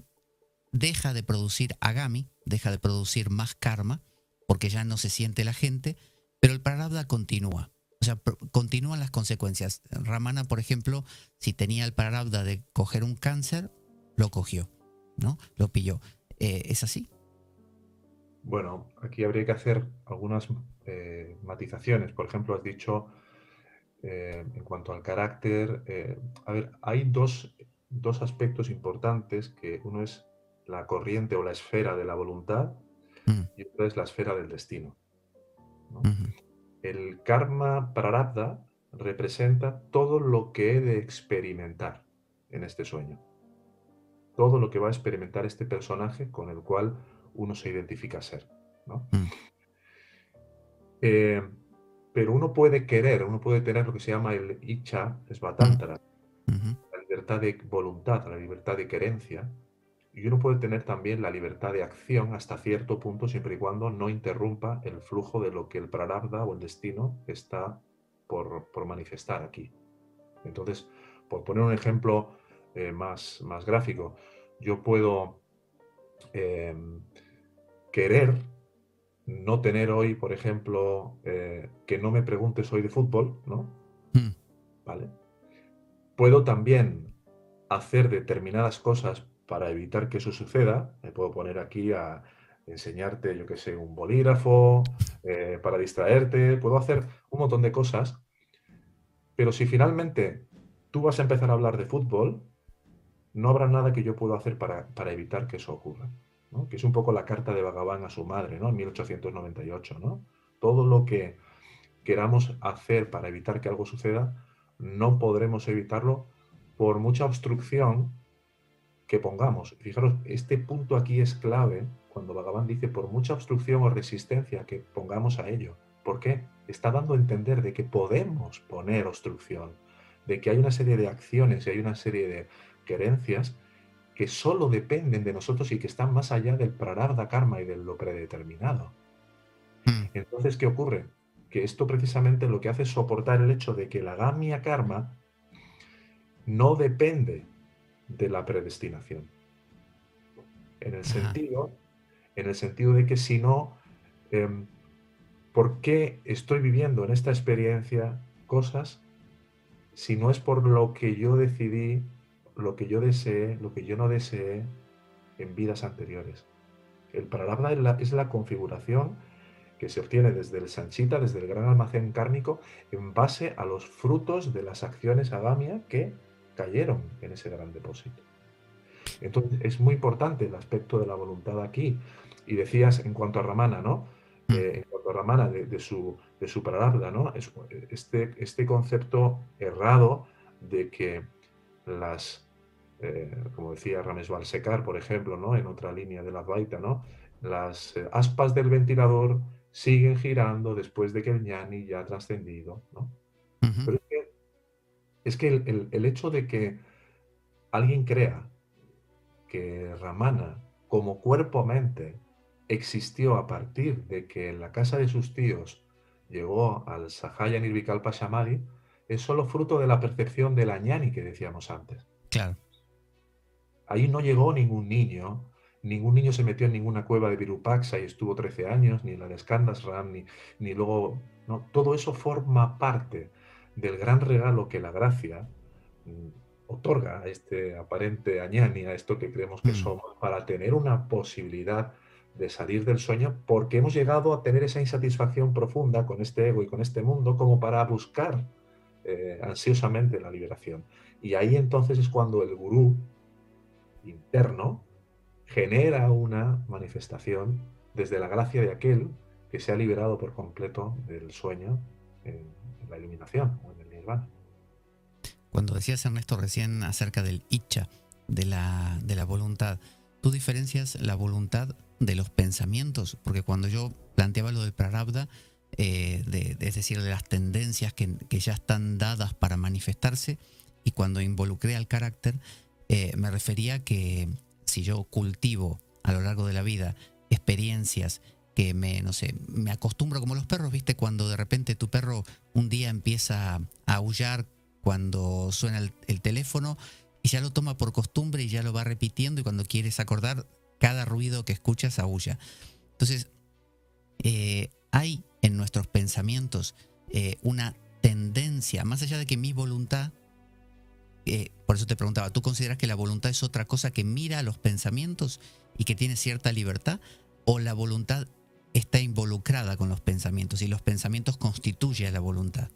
Speaker 2: deja de producir agami, deja de producir más karma, porque ya no se siente la gente, pero el prarabdha continúa. O sea, continúan las consecuencias. Ramana, por ejemplo, si tenía el prarabdha de coger un cáncer, lo cogió, ¿no? Lo pilló. Eh, ¿Es así?
Speaker 3: Bueno, aquí habría que hacer algunas eh, matizaciones. Por ejemplo, has dicho eh, en cuanto al carácter, a ver, hay dos, aspectos importantes, que uno es la corriente o la esfera de la voluntad mm. y otro es la esfera del destino. El karma prarabdha representa todo lo que he de experimentar en este sueño. Todo lo que va a experimentar este personaje con el cual uno se identifica ser. Mm. Eh, pero uno puede querer, uno puede tener lo que se llama el icha, es batantara, la libertad de voluntad, la libertad de querencia, y uno puede tener también la libertad de acción hasta cierto punto, siempre y cuando no interrumpa el flujo de lo que el prarabdha o el destino está por, manifestar aquí. Entonces, por poner un ejemplo eh, más, más gráfico, yo puedo em, querer no tener hoy, por ejemplo, eh, que no me preguntes hoy de fútbol, ¿no? Hmm. ¿Vale? Puedo también hacer determinadas cosas para evitar que eso suceda, me puedo poner aquí a enseñarte, yo qué sé, un bolígrafo, eh, para distraerte, puedo hacer un montón de cosas, pero si finalmente tú vas a empezar a hablar de fútbol, no habrá nada que yo pueda hacer para, evitar que eso ocurra, que es un poco la carta de Bhagavan a su madre, ¿no? en 1898. ¿no? Todo lo que queramos hacer para evitar que algo suceda, no podremos evitarlo por mucha obstrucción que pongamos. Fijaros, este punto aquí es clave cuando Bhagavan dice por mucha obstrucción o resistencia que pongamos a ello. ¿Por qué? Está dando a entender de que podemos poner obstrucción, de que hay una serie de acciones y hay una serie de querencias que solo dependen de nosotros y que están más allá del prararda karma y de lo predeterminado. Hmm. Entonces, ¿qué ocurre? Que esto precisamente lo que hace es soportar el hecho de que la gamia karma no depende de la predestinación. En el sentido, en el sentido de que si no, em, ¿por qué estoy viviendo en esta experiencia cosas si no es por lo que yo decidí, lo que yo deseé, lo que yo no deseé en vidas anteriores? El prarabdha es la, es la configuración que se obtiene desde el Sanchita, desde el gran almacén kármico, en base a los frutos de las acciones agamia que cayeron en ese gran depósito. Entonces es muy importante el aspecto de la voluntad aquí. Y decías en cuanto a Ramana, ¿no? Mm. Eh, en cuanto a Ramana, de, su, de su ¿no? este, este concepto errado de que las, eh, como decía Rames Balsekar, por ejemplo, ¿no? En otra línea de la Advaita, ¿no? Las eh, aspas del ventilador siguen girando después de que el ñani ya ha trascendido, ¿no? es que el, hecho de que alguien crea que Ramana como cuerpo-mente existió a partir de que en la casa de sus tíos llegó al Sahaya Nirvikalpa Samadhi, es solo fruto de la percepción de la ñani que decíamos antes.
Speaker 2: Claro.
Speaker 3: Ahí no llegó ningún niño, ningún niño se metió en ninguna cueva de Virupaxa y estuvo 13 años, ni en la de Skandasram, ni, ni luego... No, todo eso forma parte del gran regalo que la gracia mm, otorga a este aparente añani, a esto que creemos que mm. somos, para tener una posibilidad de salir del sueño, porque hemos llegado a tener esa insatisfacción profunda con este ego y con este mundo como para buscar eh, ansiosamente la liberación. Y ahí entonces es cuando el gurú interno genera una manifestación desde la gracia de aquel que se ha liberado por completo del sueño la iluminación o en el nirvana.
Speaker 2: Cuando decías, Ernesto, recién acerca del icha, de la, de la voluntad, ¿tú diferencias la voluntad de los pensamientos? Porque cuando yo planteaba lo del prarabdha, eh, de, es decir, de las tendencias que, ya están dadas para manifestarse, y cuando involucré al carácter, eh, me refería que si yo cultivo a lo largo de la vida experiencias que me, no sé, me acostumbro como los perros, ¿viste? Cuando de repente tu perro un día empieza a aullar cuando suena el, teléfono y ya lo toma por costumbre y ya lo va repitiendo y cuando quieres acordar cada ruido que escuchas aúlla. Entonces, eh, hay en nuestros pensamientos eh, una tendencia, más allá de que mi voluntad, eh, por eso te preguntaba, ¿tú consideras que la voluntad es otra cosa que mira a los pensamientos y que tiene cierta libertad? ¿O la voluntad está involucrada con los pensamientos y los pensamientos constituyen la voluntad?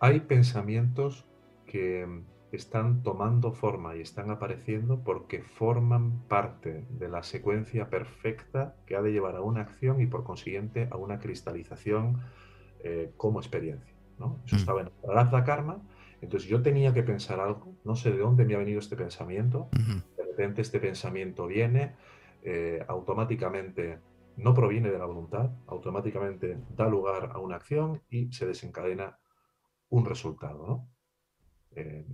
Speaker 3: Hay pensamientos que están tomando forma y están apareciendo porque forman parte de la secuencia perfecta que ha de llevar a una acción y por consiguiente a una cristalización eh, como experiencia. ¿no? Eso mm. estaba en la Karma. Entonces yo tenía que pensar algo, no sé de dónde me ha venido este pensamiento, de repente este pensamiento viene, eh, automáticamente no proviene de la voluntad, automáticamente da lugar a una acción y se desencadena un resultado. ¿no? Eh,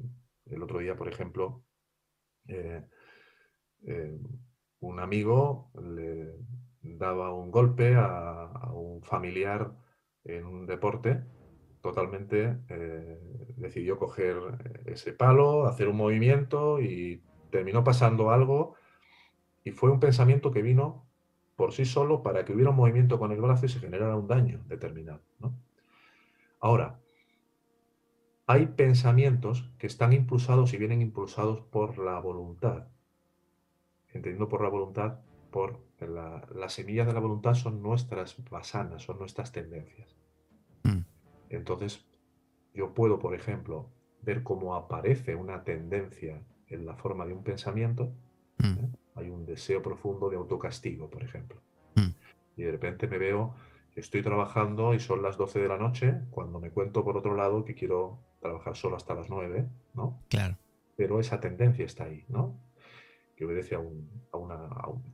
Speaker 3: el otro día, por ejemplo, eh, eh, un amigo le daba un golpe a, un familiar en un deporte, totalmente eh, decidió coger ese palo, hacer un movimiento y terminó pasando algo y fue un pensamiento que vino por sí solo para que hubiera un movimiento con el brazo y se generara un daño determinado. Ahora, hay pensamientos que están impulsados y vienen impulsados por la voluntad. Entendiendo por la voluntad, por las semillas de la voluntad son nuestras basanas, son nuestras tendencias. Entonces, yo puedo, por ejemplo, ver cómo aparece una tendencia en la forma de un pensamiento. Mm. ¿eh? Hay un deseo profundo de autocastigo, por ejemplo. Mm. Y de repente me veo estoy trabajando y son las 12 de la noche, cuando me cuento por otro lado que quiero trabajar solo hasta las 9, ¿no?
Speaker 2: Claro.
Speaker 3: Pero esa tendencia está ahí, ¿no? Que obedece a, una,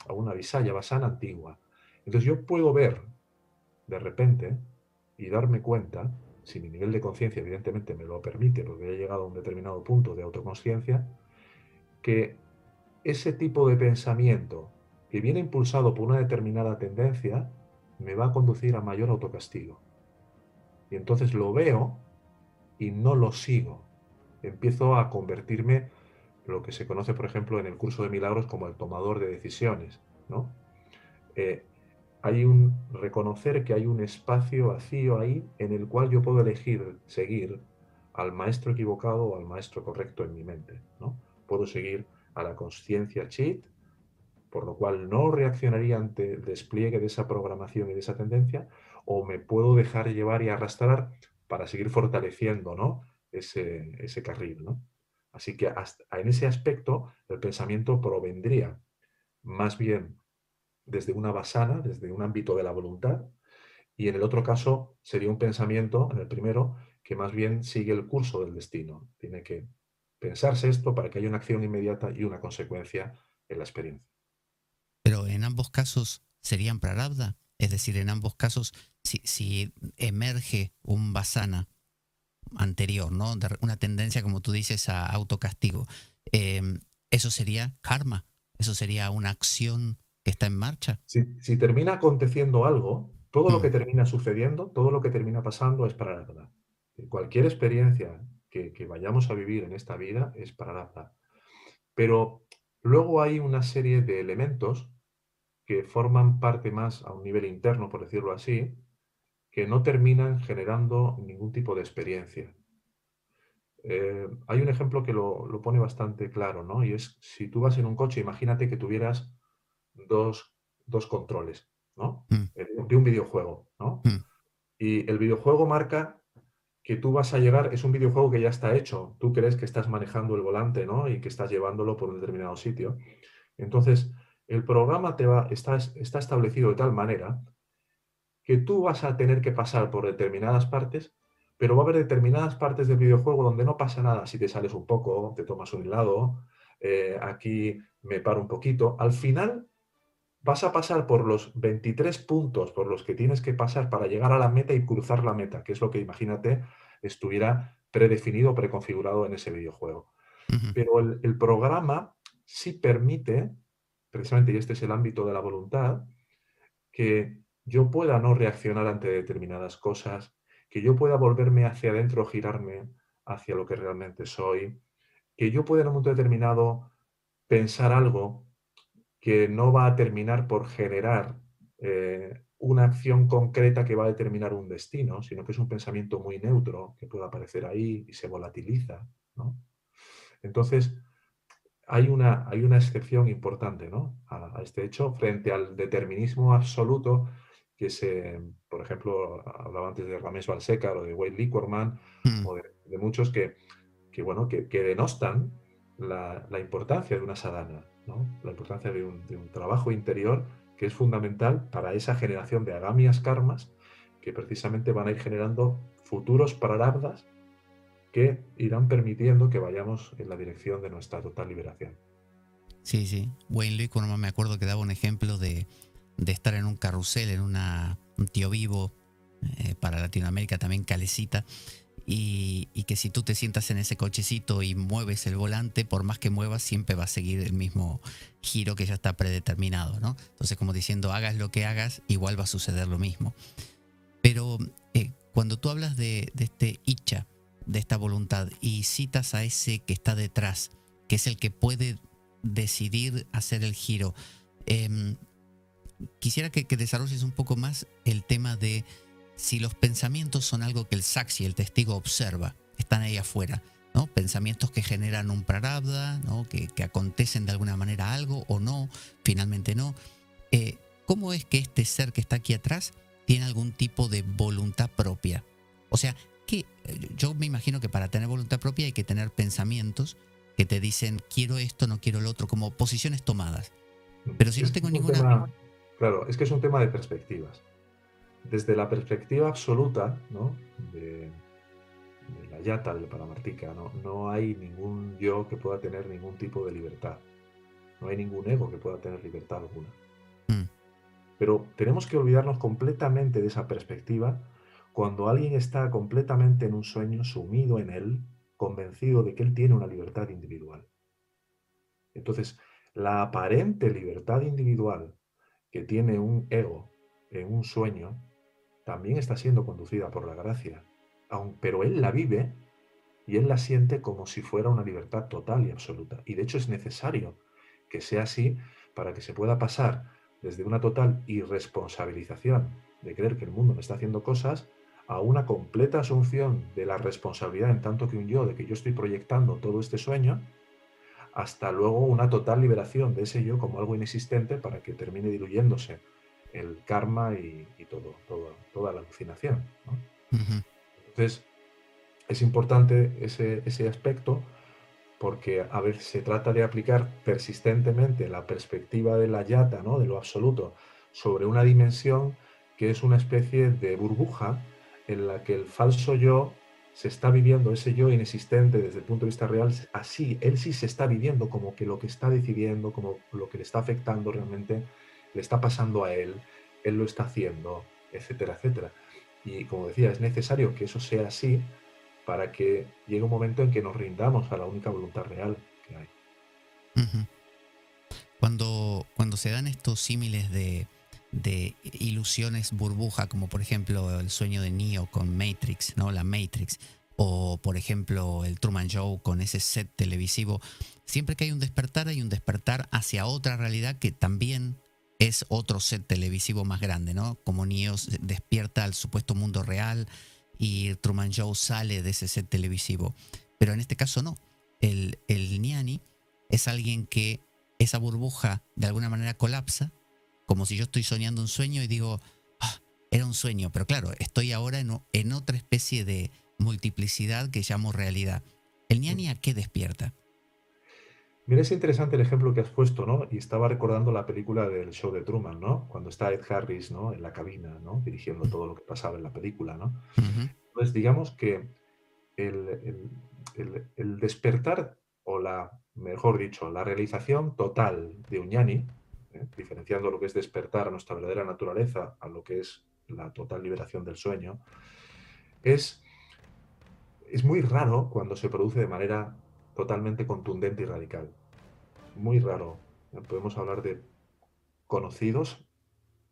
Speaker 3: a una visalla basana antigua. Entonces yo puedo ver de repente y darme cuenta, si mi nivel de conciencia evidentemente me lo permite, porque he llegado a un determinado punto de autoconciencia, que ese tipo de pensamiento que viene impulsado por una determinada tendencia, me va a conducir a mayor autocastigo. Y entonces lo veo y no lo sigo. Empiezo a convertirme lo que se conoce, por ejemplo, en el curso de milagros como el tomador de decisiones. ¿no? Eh, hay un reconocer que hay un espacio vacío ahí en el cual yo puedo elegir seguir al maestro equivocado o al maestro correcto en mi mente. ¿no? Puedo seguir a la conciencia cheat por lo cual no reaccionaría ante el despliegue de esa programación y de esa tendencia, o me puedo dejar llevar y arrastrar para seguir fortaleciendo ¿no? ese, ese carril. ¿no? Así que en ese aspecto el pensamiento provendría más bien desde una basana, desde un ámbito de la voluntad, y en el otro caso sería un pensamiento, en el primero, que más bien sigue el curso del destino. Tiene que pensarse esto para que haya una acción inmediata y una consecuencia en la experiencia.
Speaker 2: Pero en ambos casos serían prarabdha, es decir, en ambos casos, si, emerge un vasana anterior, ¿no? una tendencia, como tú dices, a autocastigo, em, eso sería karma, eso sería una acción que está en marcha.
Speaker 3: Si, termina aconteciendo algo, todo lo mm. que termina sucediendo, todo lo que termina pasando es prarabdha. Cualquier experiencia que, que, vayamos a vivir en esta vida es prarabdha. Pero luego hay una serie de elementos que forman parte más a un nivel interno, por decirlo así, que no terminan generando ningún tipo de experiencia. Eh, hay un ejemplo que lo, pone bastante claro, ¿no? Y es, si tú vas en un coche, imagínate que tuvieras dos, controles, ¿no? Mm. De un videojuego, ¿no? Mm. Y el videojuego marca que tú vas a llegar, es un videojuego que ya está hecho, tú crees que estás manejando el volante, ¿no? Y que estás llevándolo por un determinado sitio. Entonces, el programa te va, está, está establecido de tal manera que tú vas a tener que pasar por determinadas partes, pero va a haber determinadas partes del videojuego donde no pasa nada si te sales un poco, te tomas un helado, eh, aquí me paro un poquito. Al final vas a pasar por los 23 puntos por los que tienes que pasar para llegar a la meta y cruzar la meta, que es lo que imagínate estuviera predefinido, preconfigurado en ese videojuego. Pero el programa sí permite precisamente, y este es el ámbito de la voluntad, que yo pueda no reaccionar ante determinadas cosas, que yo pueda volverme hacia adentro, girarme hacia lo que realmente soy, que yo pueda en un momento determinado pensar algo que no va a terminar por generar eh, una acción concreta que va a determinar un destino, sino que es un pensamiento muy neutro que puede aparecer ahí y se volatiliza. Entonces, hay una, hay una excepción importante a, este hecho frente al determinismo absoluto que se, por ejemplo, hablaba antes de Ramesh Balseca o de Wade Liquorman hmm. o de, muchos que, que bueno, que, denostan la, importancia de una sadhana, la importancia de un, trabajo interior que es fundamental para esa generación de agamias karmas que precisamente van a ir generando futuros prarabdas que irán permitiendo que vayamos en la dirección de nuestra total liberación.
Speaker 2: Sí, sí. Wayne Lee, cuando me acuerdo que daba un ejemplo de, estar en un carrusel, en una, un tío vivo, eh, para Latinoamérica también calecita, y, que si tú te sientas en ese cochecito y mueves el volante, por más que muevas, siempre va a seguir el mismo giro que ya está predeterminado, ¿no? Entonces, como diciendo, hagas lo que hagas, igual va a suceder lo mismo. Pero eh, cuando tú hablas de, este icha, de esta voluntad, y citas a ese que está detrás, que es el que puede decidir hacer el giro, em, quisiera que, que desarrolles un poco más el tema de si los pensamientos son algo que el saxi, el testigo, observa, están ahí afuera, ¿no? Pensamientos que generan un prarabdha, ¿no? Que, acontecen de alguna manera algo o no, finalmente no. Eh, ¿Cómo es que este ser que está aquí atrás tiene algún tipo de voluntad propia? O sea, que yo me imagino que para tener voluntad propia hay que tener pensamientos que te dicen quiero esto, no quiero lo otro, como posiciones tomadas. Pero si no tengo ninguna...
Speaker 3: claro, es que es un tema de perspectivas desde la perspectiva absoluta de, la yata del Paramartika, ¿no? no hay ningún yo que pueda tener ningún tipo de libertad. No hay ningún ego que pueda tener libertad alguna. Mm. Pero tenemos que olvidarnos completamente de esa perspectiva cuando alguien está completamente en un sueño, sumido en él, convencido de que él tiene una libertad individual. Entonces, la aparente libertad individual que tiene un ego en un sueño también está siendo conducida por la gracia, pero él la vive y él la siente como si fuera una libertad total y absoluta. Y de hecho es necesario que sea así para que se pueda pasar desde una total irresponsabilización de creer que el mundo me está haciendo cosas a una completa asunción de la responsabilidad en tanto que un yo, de que yo estoy proyectando todo este sueño, hasta luego una total liberación de ese yo como algo inexistente para que termine diluyéndose el karma y, todo, toda la alucinación. Entonces, es importante ese, ese, aspecto porque, a ver, se trata de aplicar persistentemente la perspectiva de la yata, ¿no? de lo absoluto, sobre una dimensión que es una especie de burbuja en la que el falso yo se está viviendo, ese yo inexistente desde el punto de vista real, así, él sí se está viviendo como que lo que está decidiendo, como lo que le está afectando realmente le está pasando a él, él lo está haciendo, etcétera, etcétera. Y como decía, es necesario que eso sea así para que llegue un momento en que nos rindamos a la única voluntad real que hay.
Speaker 2: Cuando, cuando se dan estos símiles de, de ilusiones burbuja, como por ejemplo el sueño de Neo con Matrix, ¿no? La Matrix, o por ejemplo el Truman Show con ese set televisivo, siempre que hay un despertar, hay un despertar hacia otra realidad que también es otro set televisivo más grande, ¿no? Como Neo despierta al supuesto mundo real y Truman Show sale de ese set televisivo. Pero en este caso no. El, el Niani es alguien que esa burbuja de alguna manera colapsa, como si yo estoy soñando un sueño y digo, ah, era un sueño, pero claro, estoy ahora en, en otra especie de multiplicidad que llamo realidad. ¿El Niani a qué despierta?
Speaker 3: Mira, es interesante el ejemplo que has puesto, ¿no? Y estaba recordando la película del show de Truman, ¿no? Cuando está Ed Harris, ¿no? En la cabina, ¿no? Dirigiendo todo lo que pasaba en la película, ¿no? Entonces, digamos que el, despertar, o la, mejor dicho, la realización total de Uñani, ¿eh? diferenciando lo que es despertar a nuestra verdadera naturaleza a lo que es la total liberación del sueño, es, es muy raro cuando se produce de manera totalmente contundente y radical. Muy raro. Podemos hablar de conocidos,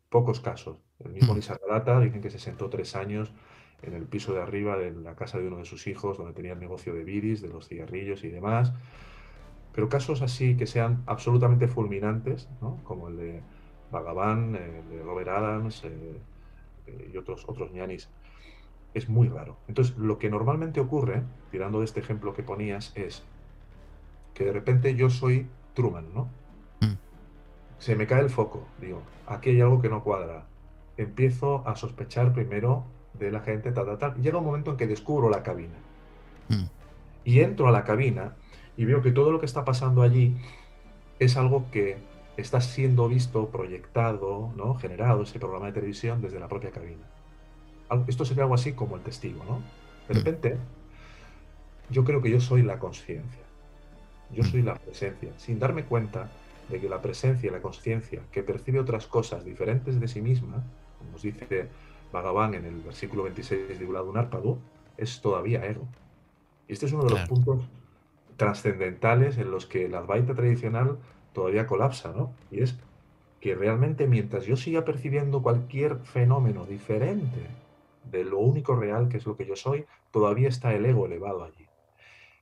Speaker 3: pocos casos. El mismo mm. Nisargadatta dicen que se sentó tres años en el piso de arriba de la casa de uno de sus hijos, donde tenía el negocio de viris, de los cigarrillos y demás. Pero casos así que sean absolutamente fulminantes, ¿no? como el de Bhagavan, el de Robert Adams eh, eh, y otros, otros ñanis, es muy raro. Entonces, lo que normalmente ocurre, tirando de este ejemplo que ponías, es que de repente yo soy Truman, ¿no? Mm. Se me cae el foco, digo, aquí hay algo que no cuadra. Empiezo a sospechar primero de la gente, tal, tal, tal. Llega un momento en que descubro la cabina. Mm. Y entro a la cabina y veo que todo lo que está pasando allí es algo que está siendo visto, proyectado, ¿no? generado ese programa de televisión desde la propia cabina. Esto sería algo así como el testigo, ¿no? De mm. repente, yo creo que yo soy la conciencia. Yo soy la presencia, sin darme cuenta de que la presencia la conciencia que percibe otras cosas diferentes de sí misma, como nos dice Bhagavan en el versículo 26 de Uladunarpadu, es todavía ego. Y este es uno de los puntos trascendentales en los que la Advaita tradicional todavía colapsa, ¿no? Y es que realmente mientras yo siga percibiendo cualquier fenómeno diferente de lo único real que es lo que yo soy, todavía está el ego elevado allí.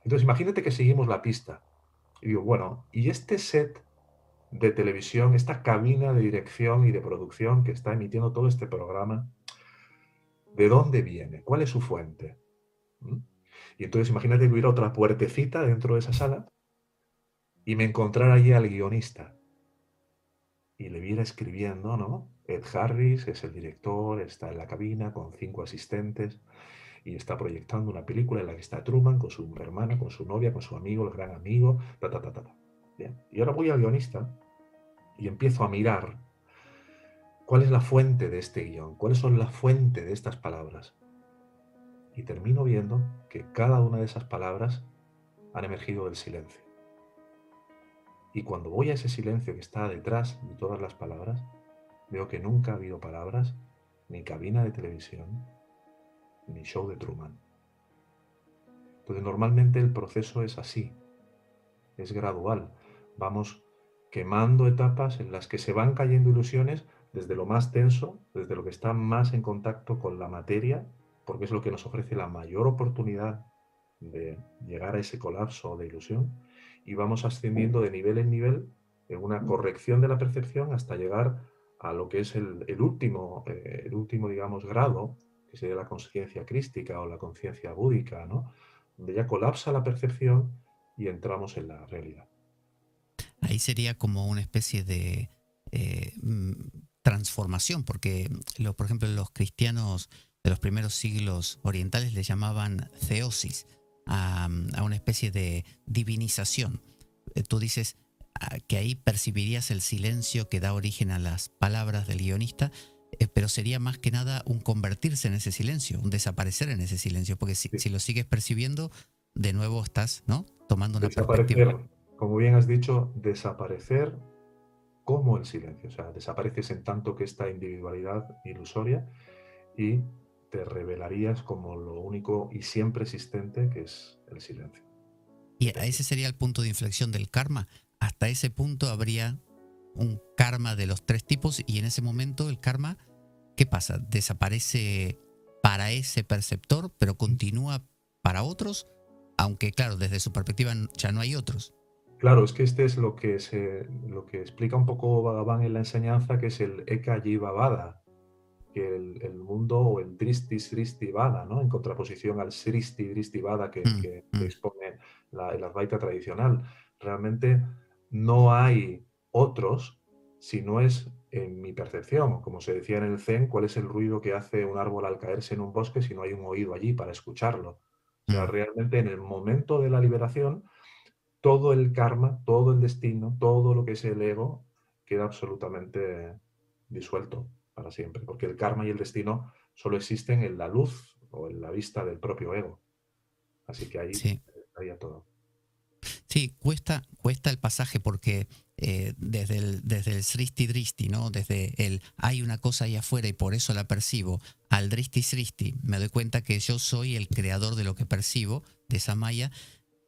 Speaker 3: Entonces imagínate que seguimos la pista. Y digo, bueno, ¿y este set de televisión, esta cabina de dirección y de producción que está emitiendo todo este programa, ¿de dónde viene? ¿Cuál es su fuente? ¿Mm? Y entonces imagínate que hubiera otra puertecita dentro de esa sala y me encontrara allí al guionista y le viera escribiendo, ¿no? Ed Harris es el director, está en la cabina con cinco asistentes y está proyectando una película en la que está Truman con su hermana, con su novia, con su amigo, el gran amigo, ta, ta, ta, ta. Bien. Y ahora voy al guionista y empiezo a mirar cuál es la fuente de este guion, cuáles son la fuente de estas palabras. Y termino viendo que cada una de esas palabras han emergido del silencio. Y cuando voy a ese silencio que está detrás de todas las palabras, veo que nunca ha habido palabras, ni cabina de televisión, ni show de Truman. Entonces normalmente el proceso es así, es gradual. Vamos quemando etapas en las que se van cayendo ilusiones desde lo más tenso, desde lo que está más en contacto con la materia, porque es lo que nos ofrece la mayor oportunidad de llegar a ese colapso de ilusión, y vamos ascendiendo de nivel en nivel en una corrección de la percepción hasta llegar a lo que es el, último, eh, el último, digamos, grado, que sería la conciencia crística o la conciencia búdica, ¿no? donde ya colapsa la percepción y entramos en la realidad.
Speaker 2: Ahí sería como una especie de eh, mm, transformación, porque, lo, por ejemplo, los cristianos de los primeros siglos orientales le llamaban theosis, a, una especie de divinización. Eh, tú dices ah, que ahí percibirías el silencio que da origen a las palabras del guionista, eh, pero sería más que nada un convertirse en ese silencio, un desaparecer en ese silencio, porque si, lo sigues percibiendo, de nuevo estás ¿no? tomando una perspectiva.
Speaker 3: Como bien has dicho, desaparecer como el silencio, o sea, desapareces en tanto que esta individualidad ilusoria y te revelarías como lo único y siempre existente que es el silencio.
Speaker 2: Y ese sería el punto de inflexión del karma. Hasta ese punto habría un karma de los tres tipos y en ese momento el karma, ¿qué pasa? ¿Desaparece para ese perceptor pero continúa para otros? Aunque claro, desde su perspectiva ya no hay otros.
Speaker 3: Claro, es que este es lo que, se, lo que explica un poco Bhagavan en la enseñanza, que es el Eka Vada que el, mundo o el Dristi Sristi Vada, ¿no? en contraposición al Sristi Dristi Vada que, mm, que, mm. expone la, el Advaita tradicional. Realmente no hay otros si no es en mi percepción, como se decía en el Zen, cuál es el ruido que hace un árbol al caerse en un bosque si no hay un oído allí para escucharlo. O sea, mm. realmente en el momento de la liberación, todo el karma, todo el destino, todo lo que es el ego queda absolutamente disuelto para siempre, porque el karma y el destino solo existen en la luz o en la vista del propio ego. Así que ahí sí. todo.
Speaker 2: Sí, cuesta, cuesta el pasaje porque eh, desde, el, desde el Sristi Dristi, ¿no? desde el hay una cosa ahí afuera y por eso la percibo, al Dristi Sristi, me doy cuenta que yo soy el creador de lo que percibo, de esa maya,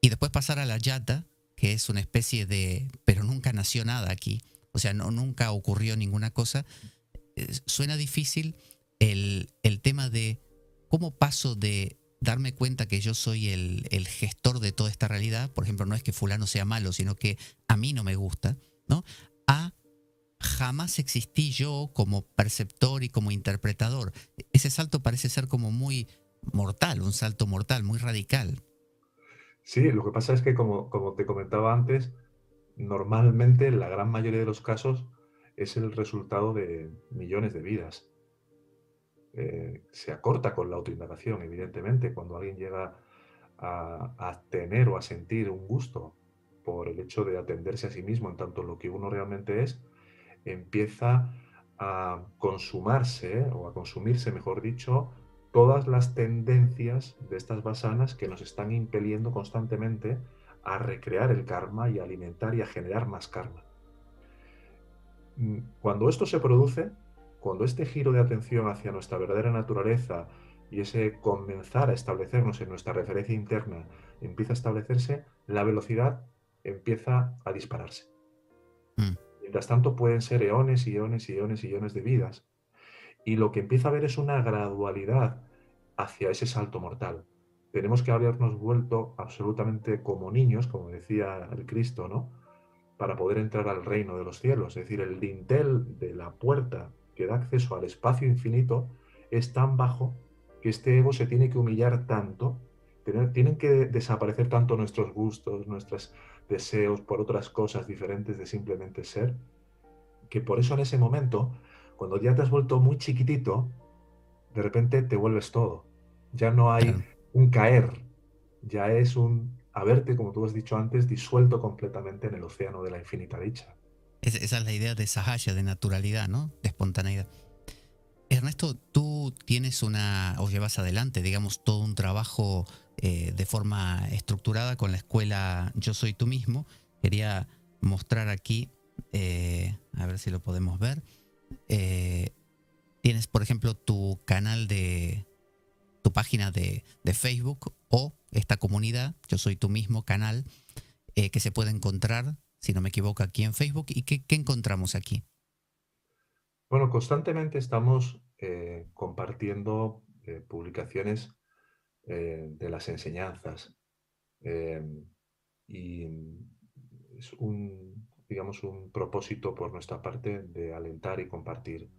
Speaker 2: y después pasar a la Yata, que es una especie de, pero nunca nació nada aquí, o sea, no, nunca ocurrió ninguna cosa, suena difícil el, tema de cómo paso de, darme cuenta que yo soy el, el, gestor de toda esta realidad, por ejemplo, no es que fulano sea malo, sino que a mí no me gusta, ¿no? A jamás existí yo como perceptor y como interpretador. Ese salto parece ser como muy mortal, un salto mortal, muy radical.
Speaker 3: Sí, lo que pasa es que como, como te comentaba antes, normalmente en la gran mayoría de los casos es el resultado de millones de vidas. Eh, se acorta con la autoindagación, evidentemente, cuando alguien llega a, a, tener o a sentir un gusto por el hecho de atenderse a sí mismo en tanto lo que uno realmente es, empieza a consumarse o a consumirse, mejor dicho, todas las tendencias de estas basanas que nos están impeliendo constantemente a recrear el karma y a alimentar y a generar más karma. Mm, cuando esto se produce, cuando este giro de atención hacia nuestra verdadera naturaleza y ese comenzar a establecernos en nuestra referencia interna empieza a establecerse, la velocidad empieza a dispararse. Mm. Mientras tanto pueden ser eones y eones y eones y eones de vidas. Y lo que empieza a ver es una gradualidad hacia ese salto mortal. Tenemos que habernos vuelto absolutamente como niños, como decía el Cristo, ¿no? Para poder entrar al reino de los cielos. Es decir, el dintel de la puerta que da acceso al espacio infinito es tan bajo que este ego se tiene que humillar tanto, tienen que desaparecer tanto nuestros gustos, nuestros deseos por otras cosas diferentes de simplemente ser, que por eso en ese momento, cuando ya te has vuelto muy chiquitito, de repente te vuelves todo. Ya no hay un caer, ya es un haberte, como tú has dicho antes, disuelto completamente en el océano de la infinita dicha.
Speaker 2: Esa es la idea de sahaya, de naturalidad, ¿no? De espontaneidad. Ernesto, tú tienes una, o llevas adelante, digamos, todo un trabajo eh, de forma estructurada con la escuela Yo Soy Tú Mismo. Quería mostrar aquí, eh, a ver si lo podemos ver. Eh, tienes, por ejemplo, tu canal de, tu página de, Facebook o esta comunidad, Yo Soy Tú Mismo canal, que se puede encontrar, si no me equivoco, aquí en Facebook. ¿Y qué, encontramos aquí?
Speaker 3: Bueno, constantemente estamos compartiendo publicaciones eh, de las enseñanzas. Eh, y es un, digamos, un propósito por nuestra parte de alentar y compartir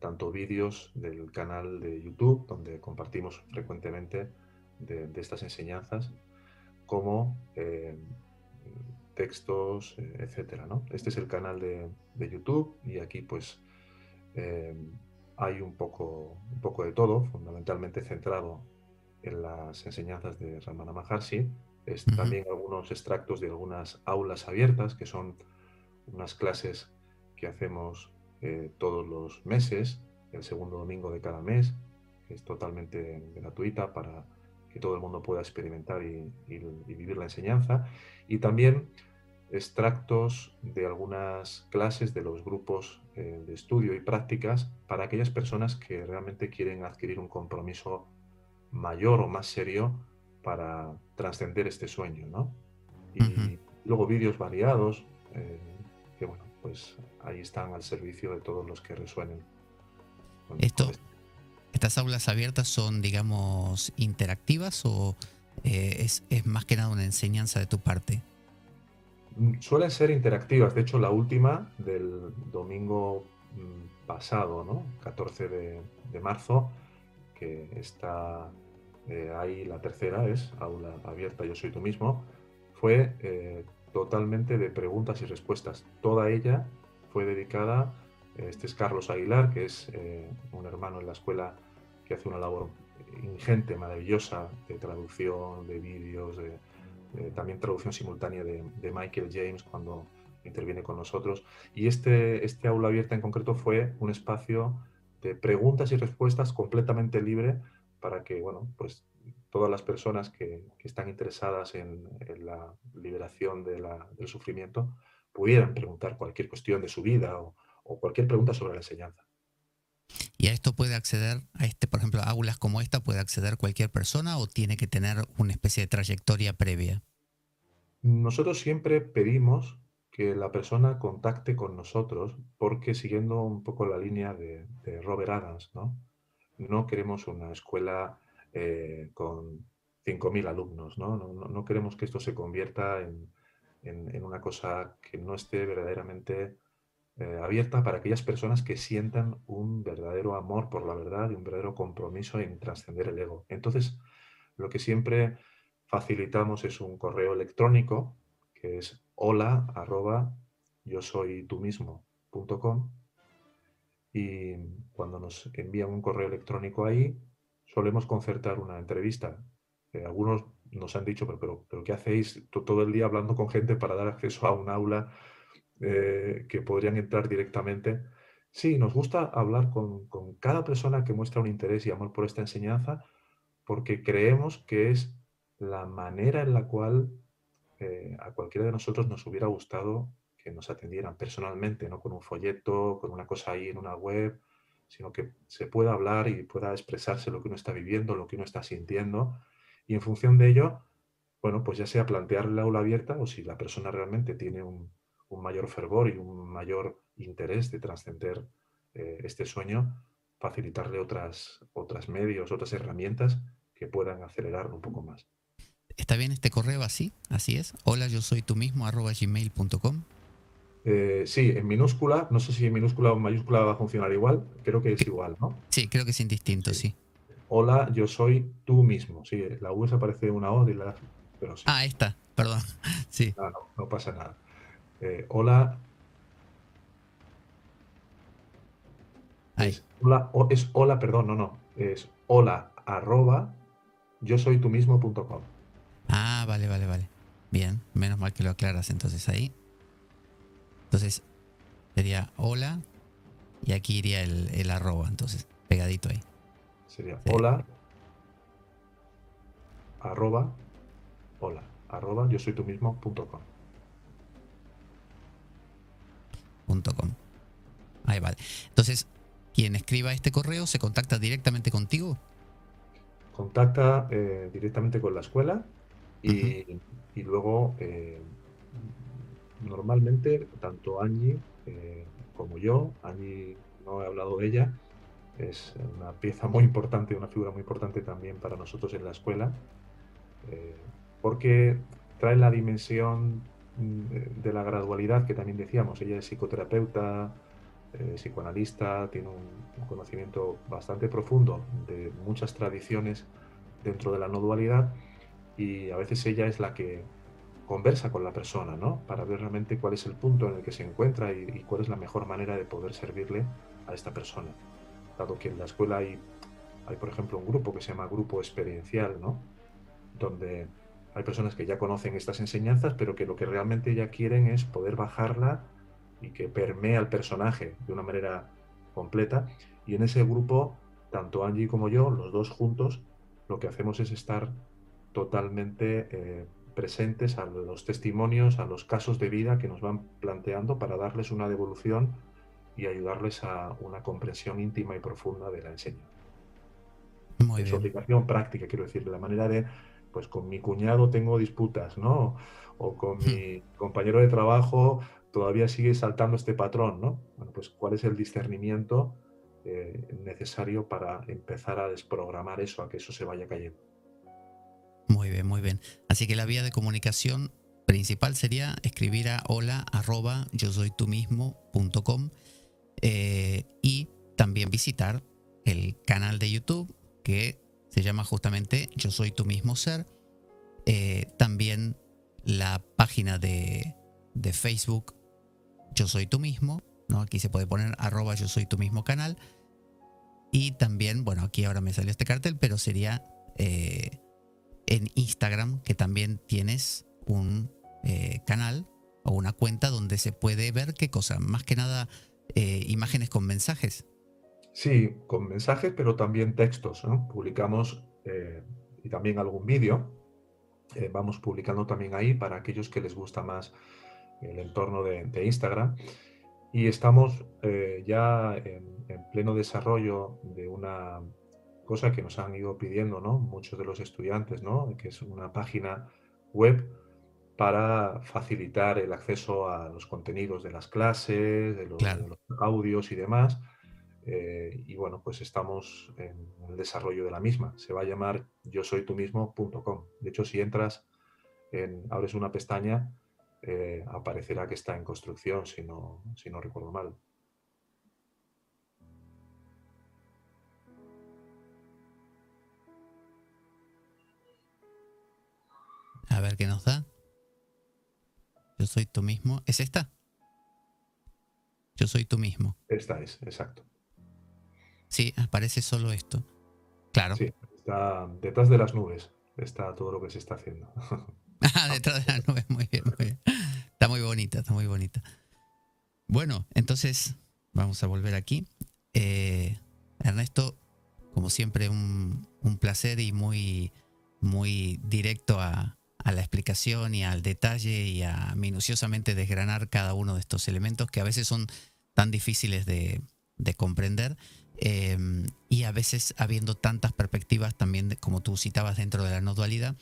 Speaker 3: tanto vídeos del canal de YouTube, donde compartimos frecuentemente de, estas enseñanzas, como eh, textos, etcétera. ¿no? Este es el canal de, de YouTube y aquí pues hay un poco, un poco de todo, fundamentalmente centrado en las enseñanzas de Ramana Maharshi. Es también algunos extractos de algunas aulas abiertas, que son unas clases que hacemos eh, todos los meses, el segundo domingo de cada mes, que es totalmente gratuita para que todo el mundo pueda experimentar y, vivir la enseñanza. Y también extractos de algunas clases de los grupos eh, de estudio y prácticas para aquellas personas que realmente quieren adquirir un compromiso mayor o más serio para trascender este sueño, ¿no? Y luego vídeos variados, eh, que bueno, pues ahí están al servicio de todos los que resuenen.
Speaker 2: Esto, ¿Estas aulas abiertas son, digamos, interactivas o eh, es, más que nada una enseñanza de tu parte?
Speaker 3: Suelen ser interactivas. De hecho, la última del domingo mm, pasado, ¿no? 14 de, marzo, que está eh, ahí la tercera es aula abierta, yo soy tú mismo, fue eh, totalmente de preguntas y respuestas. Toda ella fue dedicada, este es Carlos Aguilar, que es un hermano en la escuela que hace una labor ingente, maravillosa, de traducción, de vídeos, de, también traducción simultánea de, Michael James cuando interviene con nosotros. Y este, este aula abierta en concreto fue un espacio de preguntas y respuestas completamente libre para que, bueno, pues todas las personas que, están interesadas en, la liberación del sufrimiento pudieran preguntar cualquier cuestión de su vida o, cualquier pregunta sobre la enseñanza.
Speaker 2: ¿Y a esto puede acceder, a este, por ejemplo, aulas como esta, puede acceder cualquier persona o tiene que tener una especie de trayectoria previa?
Speaker 3: Nosotros siempre pedimos que la persona contacte con nosotros porque siguiendo un poco la línea de, Robert Adams, ¿no? No queremos una escuela eh, con 5.000 alumnos. ¿no? No, queremos que esto se convierta en, una cosa que no esté verdaderamente eh, abierta para aquellas personas que sientan un verdadero amor por la verdad y un verdadero compromiso en trascender el ego. Entonces, lo que siempre facilitamos es un correo electrónico que es hola yo soy tú mismo.com y cuando nos envían un correo electrónico ahí solemos concertar una entrevista. Eh, algunos nos han dicho, pero, pero, pero ¿qué hacéis todo el día hablando con gente para dar acceso a un aula eh, que podrían entrar directamente? Sí, nos gusta hablar con, cada persona que muestra un interés y amor por esta enseñanza porque creemos que es la manera en la cual eh, a cualquiera de nosotros nos hubiera gustado que nos atendieran personalmente, no con un folleto, con una cosa ahí en una web, sino que se pueda hablar y pueda expresarse lo que uno está viviendo, lo que uno está sintiendo, y en función de ello, bueno, pues ya sea plantear el aula abierta o si la persona realmente tiene un, mayor fervor y un mayor interés de trascender eh, este sueño, facilitarle otras, otras medios, otras herramientas que puedan acelerarlo un poco más.
Speaker 2: ¿Está bien este correo así? Así es. Hola, yo soy tú mismo, arroba gmail.com.
Speaker 3: Eh, sí, en minúscula. No sé si en minúscula o en mayúscula va a funcionar igual. Creo que es igual, ¿no?
Speaker 2: Sí, creo que es indistinto, sí.
Speaker 3: Hola, yo soy tú mismo. Sí, la U se aparece una O y la
Speaker 2: pero sí. Ah, está, perdón. Sí.
Speaker 3: No, no, pasa nada. Eh, hola. Es hola, es hola, perdón, no, no. Es hola arroba yo soy tú mismo.com.
Speaker 2: Ah, vale, vale, vale. Bien, menos mal que lo aclaras entonces ahí. Entonces, sería hola y aquí iría el, arroba, entonces, pegadito ahí.
Speaker 3: Sería hola, arroba, hola, arroba, yo soy tú mismo, punto com.
Speaker 2: Punto com. Ahí vale. Entonces, quien escriba este correo se contacta directamente contigo.
Speaker 3: Contacta eh, directamente con la escuela y, luego, eh, normalmente, tanto Angie eh, como yo, Angie no he hablado de ella, es una pieza muy importante, una figura muy importante también para nosotros en la escuela, porque trae la dimensión de la gradualidad que también decíamos. Ella es psicoterapeuta, psicoanalista, tiene un, conocimiento bastante profundo de muchas tradiciones dentro de la no dualidad y a veces ella es la que conversa con la persona, ¿no? Para ver realmente cuál es el punto en el que se encuentra y, cuál es la mejor manera de poder servirle a esta persona. Dado que en la escuela hay, hay, por ejemplo, un grupo que se llama grupo experiencial, ¿no? Donde hay personas que ya conocen estas enseñanzas, pero que lo que realmente ya quieren es poder bajarla y que permea al personaje de una manera completa. Y en ese grupo, tanto Angie como yo, los dos juntos, lo que hacemos es estar totalmente eh, presentes a los testimonios, a los casos de vida que nos van planteando para darles una devolución y ayudarles a una comprensión íntima y profunda de la enseñanza. Muy su aplicación práctica, quiero decir, la manera de, pues con mi cuñado tengo disputas, ¿no? O con hmm. mi compañero de trabajo todavía sigue saltando este patrón, ¿no? Bueno, pues cuál es el discernimiento eh, necesario para empezar a desprogramar eso, a que eso se vaya cayendo.
Speaker 2: Muy bien, muy bien. Así que la vía de comunicación principal sería escribir a hola arroba yo soy tú mismo punto com, eh, y también visitar el canal de YouTube que se llama justamente Yo soy tu mismo ser. Eh, también la página de, de, Facebook Yo soy tú mismo. ¿no? Aquí se puede poner arroba yo soy tu mismo canal. Y también, bueno, aquí ahora me salió este cartel, pero sería eh, en Instagram, que también tienes un eh, canal o una cuenta donde se puede ver qué cosa, más que nada imágenes con mensajes.
Speaker 3: Sí, con mensajes, pero también textos. Publicamos eh, y también algún vídeo. vamos publicando también ahí para aquellos que les gusta más el entorno de, Instagram. Y estamos ya en, en pleno desarrollo de una cosa que nos han ido pidiendo ¿no? muchos de los estudiantes, ¿no? que es una página web para facilitar el acceso a los contenidos de las clases, de los, audios y demás. Eh, y bueno, pues estamos en el desarrollo de la misma. Se va a llamar yo soy tú mismo.com. De hecho, si entras, en, abres una pestaña, eh, aparecerá que está en construcción, si no, si no recuerdo mal.
Speaker 2: A ver qué nos da. Yo soy tú mismo. ¿Es esta? Yo soy tú mismo.
Speaker 3: Esta es, exacto.
Speaker 2: Sí, aparece solo esto. Claro.
Speaker 3: Sí, está detrás de las nubes. Está todo lo que se está haciendo.
Speaker 2: ah, detrás de las nubes, muy bien, muy bien. Está muy bonita, está muy bonita. Bueno, entonces vamos a volver aquí. Eh, Ernesto, como siempre, un, un, placer y muy, muy directo a, a, la explicación y al detalle y a minuciosamente desgranar cada uno de estos elementos que a veces son tan difíciles de, de comprender eh, y a veces habiendo tantas perspectivas también, de, como tú citabas dentro de la no dualidad,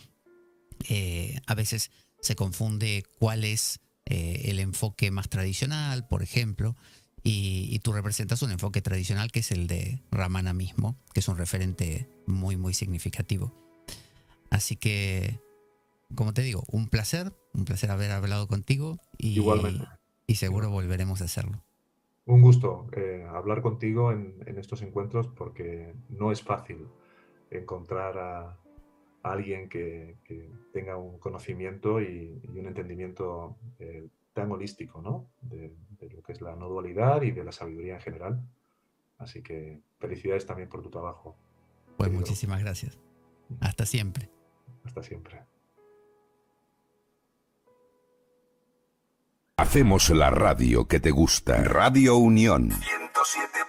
Speaker 2: eh, a veces se confunde cuál es eh, el enfoque más tradicional, por ejemplo, y, y, tú representas un enfoque tradicional que es el de Ramana mismo, que es un referente muy, muy significativo. Así que, como te digo, un placer, un placer haber hablado contigo y,
Speaker 3: Igualmente.
Speaker 2: y seguro volveremos a hacerlo.
Speaker 3: Un gusto eh, hablar contigo en, en, estos encuentros porque no es fácil encontrar a, a alguien que, que, tenga un conocimiento y, y un entendimiento eh, tan holístico ¿no? de, de, lo que es la no dualidad y de la sabiduría en general. Así que felicidades también por tu trabajo.
Speaker 2: Pues querido. muchísimas gracias. Hasta siempre.
Speaker 3: Hasta siempre.
Speaker 1: Hacemos la radio que te gusta. Radio Unión 107.